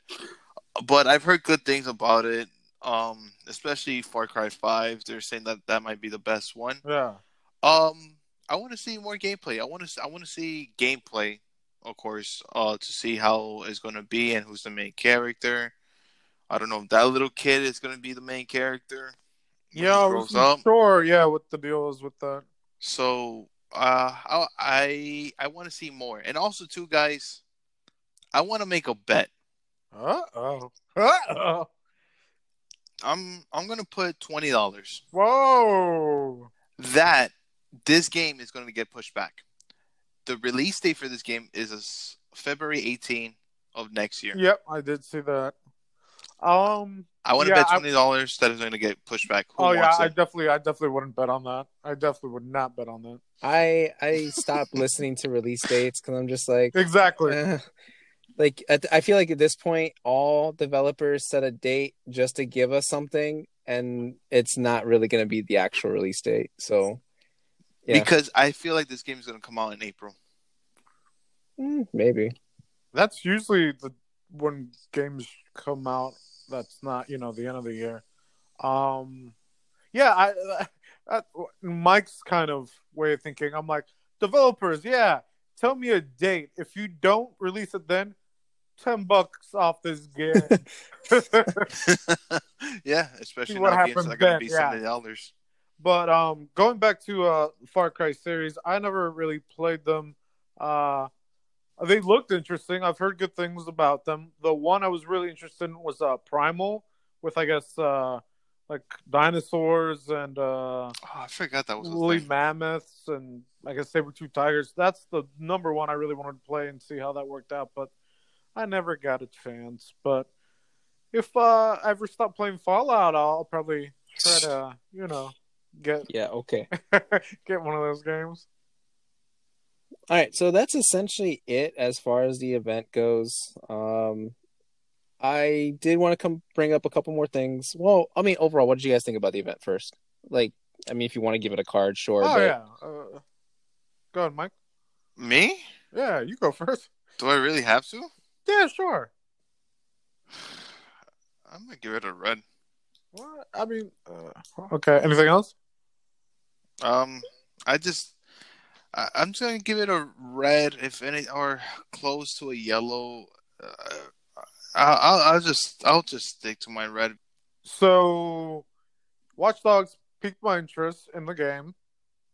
But I've heard good things about it. Um, especially Far Cry Five. They're saying that that might be the best one. Yeah. Um, I want to see more gameplay. I want to I want to see gameplay, of course, uh, to see how it's going to be and who's the main character. I don't know if that little kid is going to be the main character. Yeah. I grows wasn't. Sure. Yeah. What the deal is with that? So uh, I I, want to see more, and also too, guys, I want to make a bet. Uh oh. Uh oh. I'm I'm gonna put twenty dollars Whoa. that this game is going to get pushed back. The release date for this game is February 18 of next year. Yep. I did see that. Um. I want to Yeah, bet twenty dollars that it's going to get pushed back. Who oh yeah. wants I it? definitely. I definitely wouldn't bet on that. I definitely would not bet on that. I I stopped listening to release dates because I'm just like Exactly. eh. like at, I feel like at this point all developers set a date just to give us something, and it's not really going to be the actual release date. So yeah. because I feel like this game is going to come out in April. mm, maybe. That's usually the when games come out. That's not you know the end of the year. Um, yeah, I, I Mike's kind of way of thinking. I'm like developers, yeah, tell me a date. If you don't release it, then ten bucks off this game. yeah, especially what now games happens are going to then, be yeah. seventy dollars. But um, going back to uh Far Cry series, I never really played them. Uh, they looked interesting. I've heard good things about them. The one I was really interested in was uh Primal, with I guess uh like dinosaurs and uh Oh, I forgot that was a woolly mammoths and I guess saber tooth tigers. That's the number one I really wanted to play and see how that worked out. But I never got a chance. But if uh, I ever stop playing Fallout, I'll probably try to you know get Yeah. Okay. get one of those games. All right, so that's essentially it as far as the event goes. Um, I did want to come bring up a couple more things. Well, I mean, overall, what did you guys think about the event first? Like, I mean, if you want to give it a card, sure. oh but yeah, uh, go ahead, Mike. Me? Yeah, you go first. Do I really have to? Yeah, sure. I'm gonna give it a red. What? I mean, uh, okay. Anything else? Um, I just, I, I'm just gonna give it a red, if any, or close to a yellow. Uh, I, I'll, I'll just, I'll just stick to my red. So, Watch Dogs piqued my interest in the game.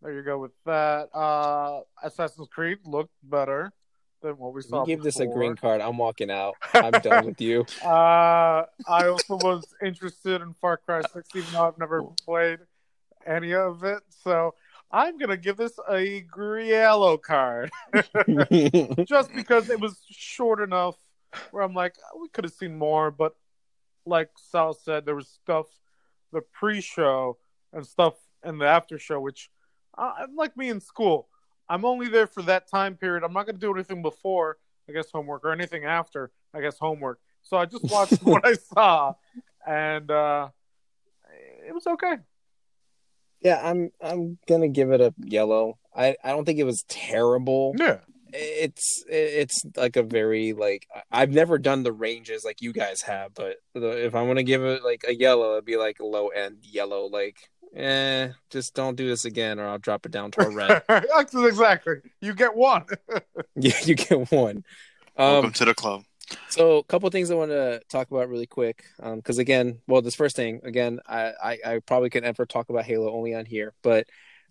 There you go with that. Uh, Assassin's Creed looked better than what we if saw. you give this a green card, I'm walking out. I'm done with you. Uh, I also was interested in Far Cry 6, even though I've never played any of it. So I'm gonna give this a yellow card, just because it was short enough. Where I'm like, we could have seen more, but like Sal said, there was stuff, the pre-show and stuff in the after show, which I'm like me in school. I'm only there for that time period. I'm not gonna do anything before, I guess homework, or anything after, I guess homework. So I just watched what I saw, and uh, it was okay. Yeah, I'm. I'm gonna give it a yellow. I. I don't think it was terrible. Yeah. It's. It's like a very like. I- I've never done the ranges like you guys have, but if I want to give it like a yellow, it'd be like a low end yellow. Like, eh, just don't do this again, or I'll drop it down to a red. exactly. You get one. yeah, you get one. Welcome Um, to the club. So a couple things I want to talk about really quick. Um, because again, well, this first thing again, I, I I probably could never talk about Halo only on here, but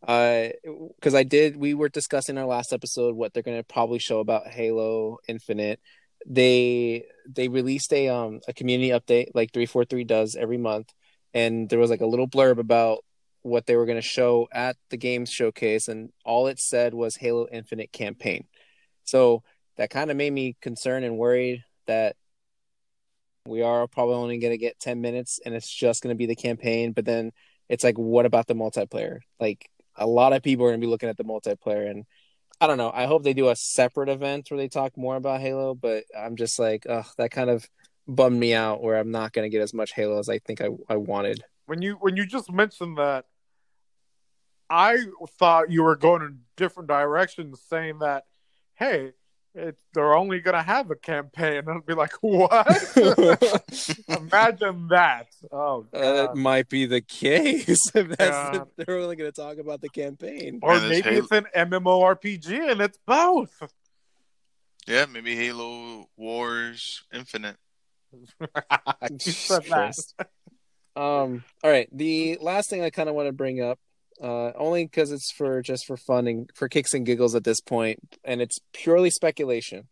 uh, because I did, we were discussing our last episode what they're gonna probably show about Halo Infinite. They they released a um a community update like three four three does every month, and there was like a little blurb about what they were going to show at the games showcase, and all it said was Halo Infinite campaign. So that kind of made me concerned and worried that we are probably only going to get 10 minutes and it's just going to be the campaign. But then it's like, what about the multiplayer? Like, a lot of people are going to be looking at the multiplayer. And I don't know. I hope they do a separate event where they talk more about Halo, but I'm just like, ugh, that kind of bummed me out where I'm not going to get as much Halo as I think I, I wanted. When you when you just mentioned that, I thought you were going in different directions, saying that, hey, it, they're only gonna have a campaign. I'd be like, what? Imagine that. Oh, That God. might be the case. if that's God. the, they're only going to talk about the campaign. or And maybe Halo- it's an MMORPG and it's both. Yeah, maybe Halo Wars Infinite. you said Um. All right. The last thing I kind of want to bring up, uh, only because it's for just for fun and for kicks and giggles at this point, and it's purely speculation.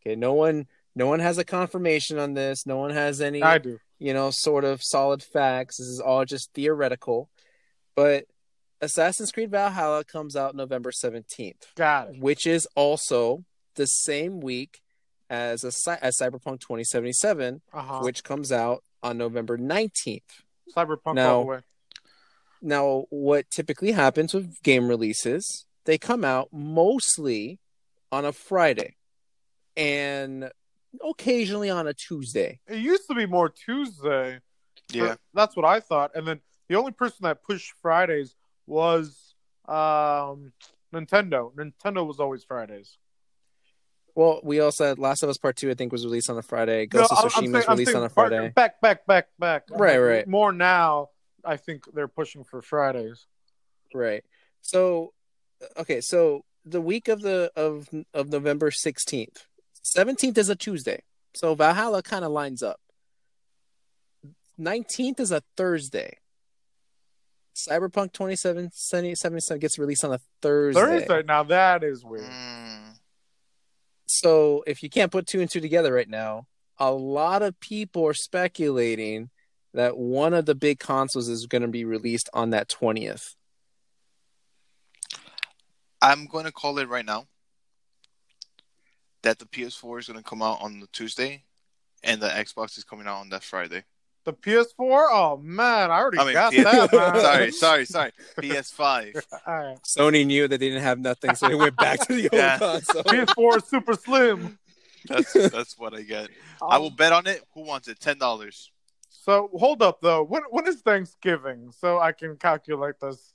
Okay. No one, no one has a confirmation on this. No one has any, I do. you know, sort of solid facts. This is all just theoretical. But Assassin's Creed Valhalla comes out November seventeenth, Got it. which is also the same week as a as Cyberpunk twenty seventy seven, Uh-huh. which comes out on November 19th. Cyberpunk Now- all the way. Now, what typically happens with game releases, they come out mostly on a Friday and occasionally on a Tuesday. It used to be more Tuesday. Yeah. That's what I thought. And then the only person that pushed Fridays was um Nintendo. Nintendo was always Fridays. Well, we also had Last of Us Part 2, I think, was released on a Friday. Ghost No, of I'm- I'm Tsushima was released saying on a Friday. Back, back, back, back. Right, right. More now, I think they're pushing for Fridays. Right. So, okay, so the week of the of of November 16th. 17th is a Tuesday. So Valhalla kind of lines up. 19th is a Thursday. Cyberpunk 2077 gets released on a Thursday. Thursday. Now that is weird. Mm. So if you can't put two and two together right now, a lot of people are speculating that one of the big consoles is going to be released on that 20th. I'm going to call it right now that the PS4 is going to come out on the Tuesday, and the Xbox is coming out on that Friday. The PS4. Oh man, I already I mean, got PS- that. Man. sorry, sorry, sorry. PS5. All right. Sony knew that they didn't have nothing, so they went back to the old Yeah. console. PS4 is super slim. That's that's what I get. I will um, bet on it. Who wants it? Ten dollars. So hold up though. When when is Thanksgiving? So I can calculate this.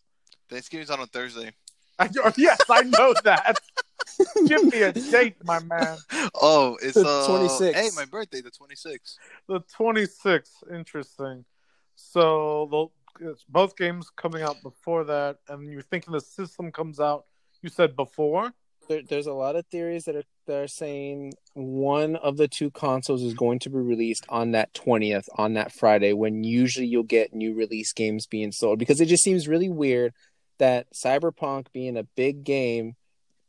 Thanksgiving's on a Thursday. yes, I know that. Give me a date, my man. Oh, it's The uh, 26th. Hey, my birthday, the 26th. The 26th. Interesting. So the, it's both games coming out before that, and you're thinking the system comes out. You said before. There, there's a lot of theories that are that are saying one of the two consoles is going to be released on that 20th on that Friday when usually you'll get new release games being sold because it just seems really weird that Cyberpunk being a big game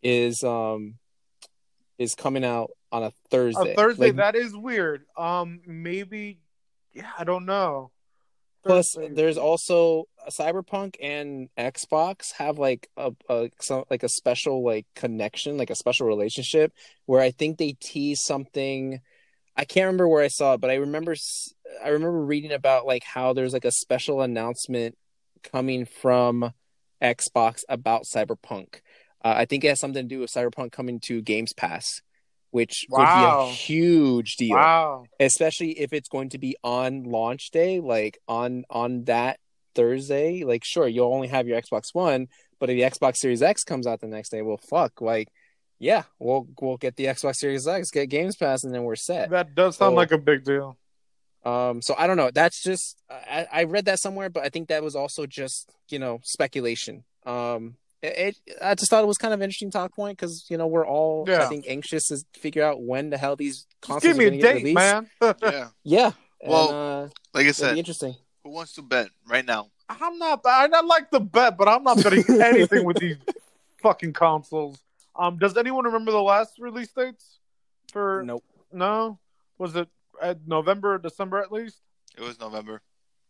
is um is coming out on a Thursday. A Thursday. Like, that is weird. Um, maybe. Yeah, I don't know. Plus, there's also Cyberpunk and Xbox have like a, a some, like a special like connection, like a special relationship where I think they tease something. I can't remember where I saw it, but I remember I remember reading about like how there's like a special announcement coming from Xbox about Cyberpunk. Uh, I think it has something to do with Cyberpunk coming to Games Pass, which Wow. would be a huge deal Wow. especially if it's going to be on launch day like on on that thursday like sure you'll only have your xbox one but if the xbox series x comes out the next day well fuck like yeah we'll we'll get the xbox series x get games pass and then we're set That does sound So- like a big deal. um so i don't know that's just i i read that somewhere but i think that was also just you know speculation um it, it i just thought it was kind of an interesting talk point because you know we're all i think anxious to figure out when the hell these Just consoles give me are a gonna get date, released. man. Yeah. yeah Well, and, uh, Like I It'll said, be interesting. Who wants to bet right now? I'm not. I not like the bet, but I'm not betting anything with these fucking consoles. Um, does anyone remember the last release dates for? Nope. No, was it at November or December at least? It was November.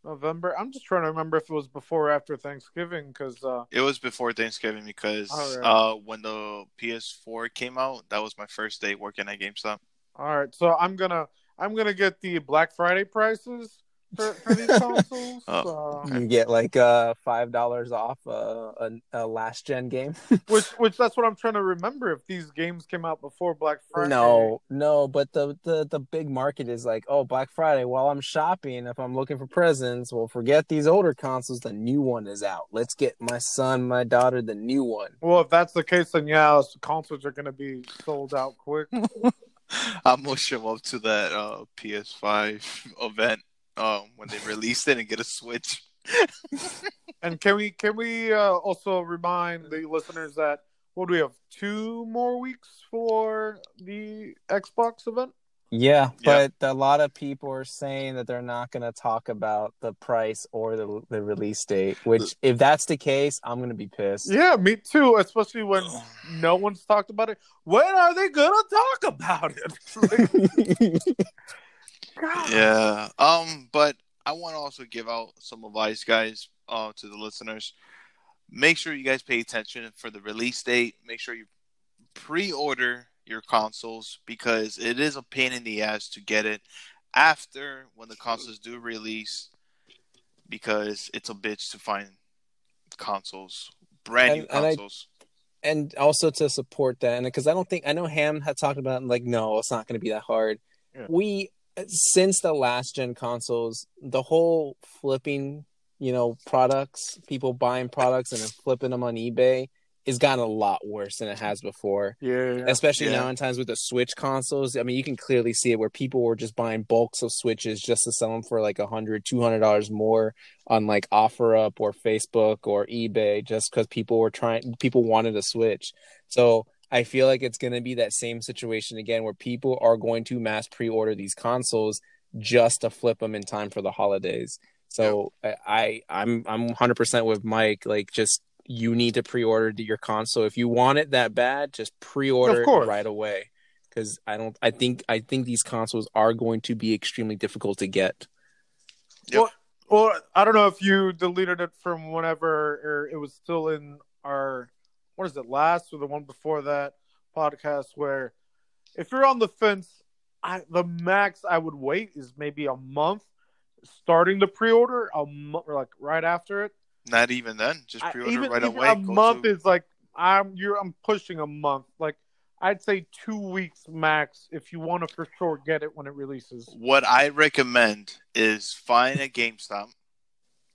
November. I'm just trying to remember if it was before or after Thanksgiving because uh, It was before Thanksgiving because Alright. uh, when the PS4 came out, that was my first day working at GameStop. all right. So I'm gonna I'm gonna get the Black Friday prices for, for these consoles. Oh. uh, You get like uh five dollars off uh, a, a last gen game. which which that's what I'm trying to remember if these games came out before Black Friday. No, no, but the, the the big market is like, oh, Black Friday. While I'm shopping, if I'm looking for presents, well, forget these older consoles. The new one is out. Let's get my son, my daughter, the new one. Well, if that's the case, then yeah, consoles are gonna be sold out quick. I'm gonna show up to that uh, PS5 event um, when they released it and get a Switch. And can we can we uh, also remind the listeners that what do we have two more weeks for the Xbox event? Yeah, Yeah. but a lot of people are saying that they're not going to talk about the price or the the release date. Which, if that's the case, I'm going to be pissed. Yeah, me too. Especially when no one's talked about it. When are they gonna talk about it? Like, God. Yeah. Um, but I want to also give out some advice, guys, uh, to the listeners. Make sure you guys pay attention for the release date. Make sure you pre-order your consoles because it is a pain in the ass to get it after when the consoles do release because it's a bitch to find consoles, brand new And- and I- consoles. and also to support that and because i don't think i know ham had talked about like no it's not going to be that hard Yeah. we since the last gen consoles the whole flipping you know products people buying products and then flipping them on ebay has gotten a lot worse than it has before Yeah, yeah. especially Yeah. now in times with the switch consoles i mean you can clearly see it where people were just buying bulks of switches just to sell them for like a hundred two hundred dollars more on like offerup or facebook or ebay just because people were trying people wanted a switch so i feel like it's going to be that same situation again where people are going to mass pre-order these consoles just to flip them in time for the holidays. So I, I i'm i'm 100% with mike like just you need to pre-order your console. If you want it that bad just pre-order it right away. Because i don't i think i think these consoles are going to be extremely difficult to get. Yep. Well, well, I don't know if you deleted it from whenever or it was still in what is it last or the one before that podcast where if you're on the fence, I the max I would wait is maybe a month starting the pre-order a month or like right after it. Not even then. Just pre-order even, right even away. A month to- is like I'm you're I'm pushing a month. Like I'd say two weeks max if you want to for sure get it when it releases. What I recommend is find a GameStop,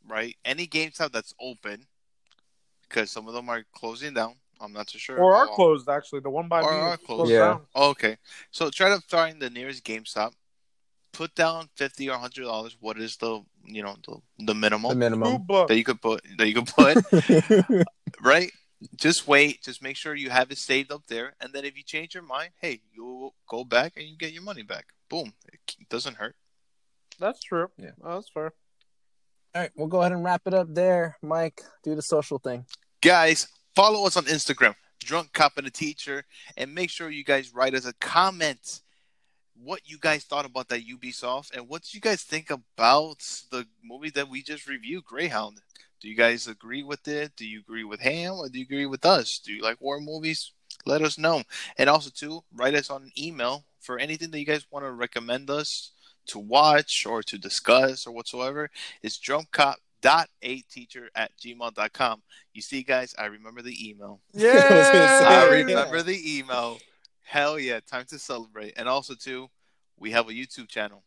right? Any GameStop that's open, because some of them are closing down. I'm not too sure. Or are how closed actually. The one by Or me are closed. closed Yeah. down. Oh, okay, so try to find the nearest GameStop. Put down fifty or hundred dollars. What is the you know the the the minimum Two minimum that you could put that you could put right? Just wait. Just make sure you have it saved up there, and then if you change your mind, hey, you go back and you get your money back. Boom. It doesn't hurt. That's true. Yeah. Oh, that's fair. All right we'll go ahead and wrap it up there mike. Do the social thing. Guys follow us on instagram drunk cop and a teacher and make sure you guys write us a comment what you guys thought about that ubisoft and what do you guys think about the movie that we just reviewed greyhound. Do you guys agree with it? Do you agree with ham or do you agree with us? Do you like war movies? Let us know. And also too write us on an email for anything that you guys want to recommend us to watch or to discuss or whatsoever it's drunkcop dot a teacher at gmail.com you see guys i remember the email I was gonna say, I remember the email. Hell yeah, time to celebrate. And also too, we have a YouTube channel,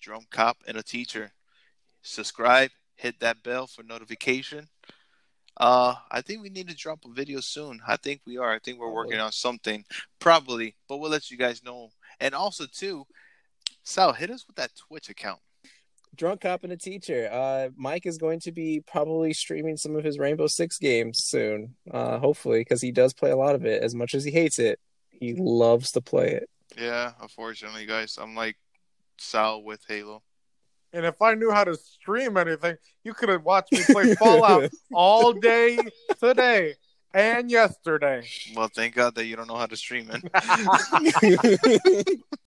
Drunk Cop and a Teacher. Subscribe, hit that bell for notification. Uh, I think we need to drop a video soon. I think we are. I think we're working on something, probably, but we'll let you guys know. And also too, Sal, hit us with that Twitch account. drunk cop and a teacher uh mike is going to be probably streaming some of his rainbow six games soon uh hopefully because he does play a lot of it as much as he hates it he loves to play it Yeah, unfortunately, guys, I'm like Sal with Halo. And if I knew how to stream anything, you could have watched me play Fallout all day today and yesterday. Well, thank God that you don't know how to stream it.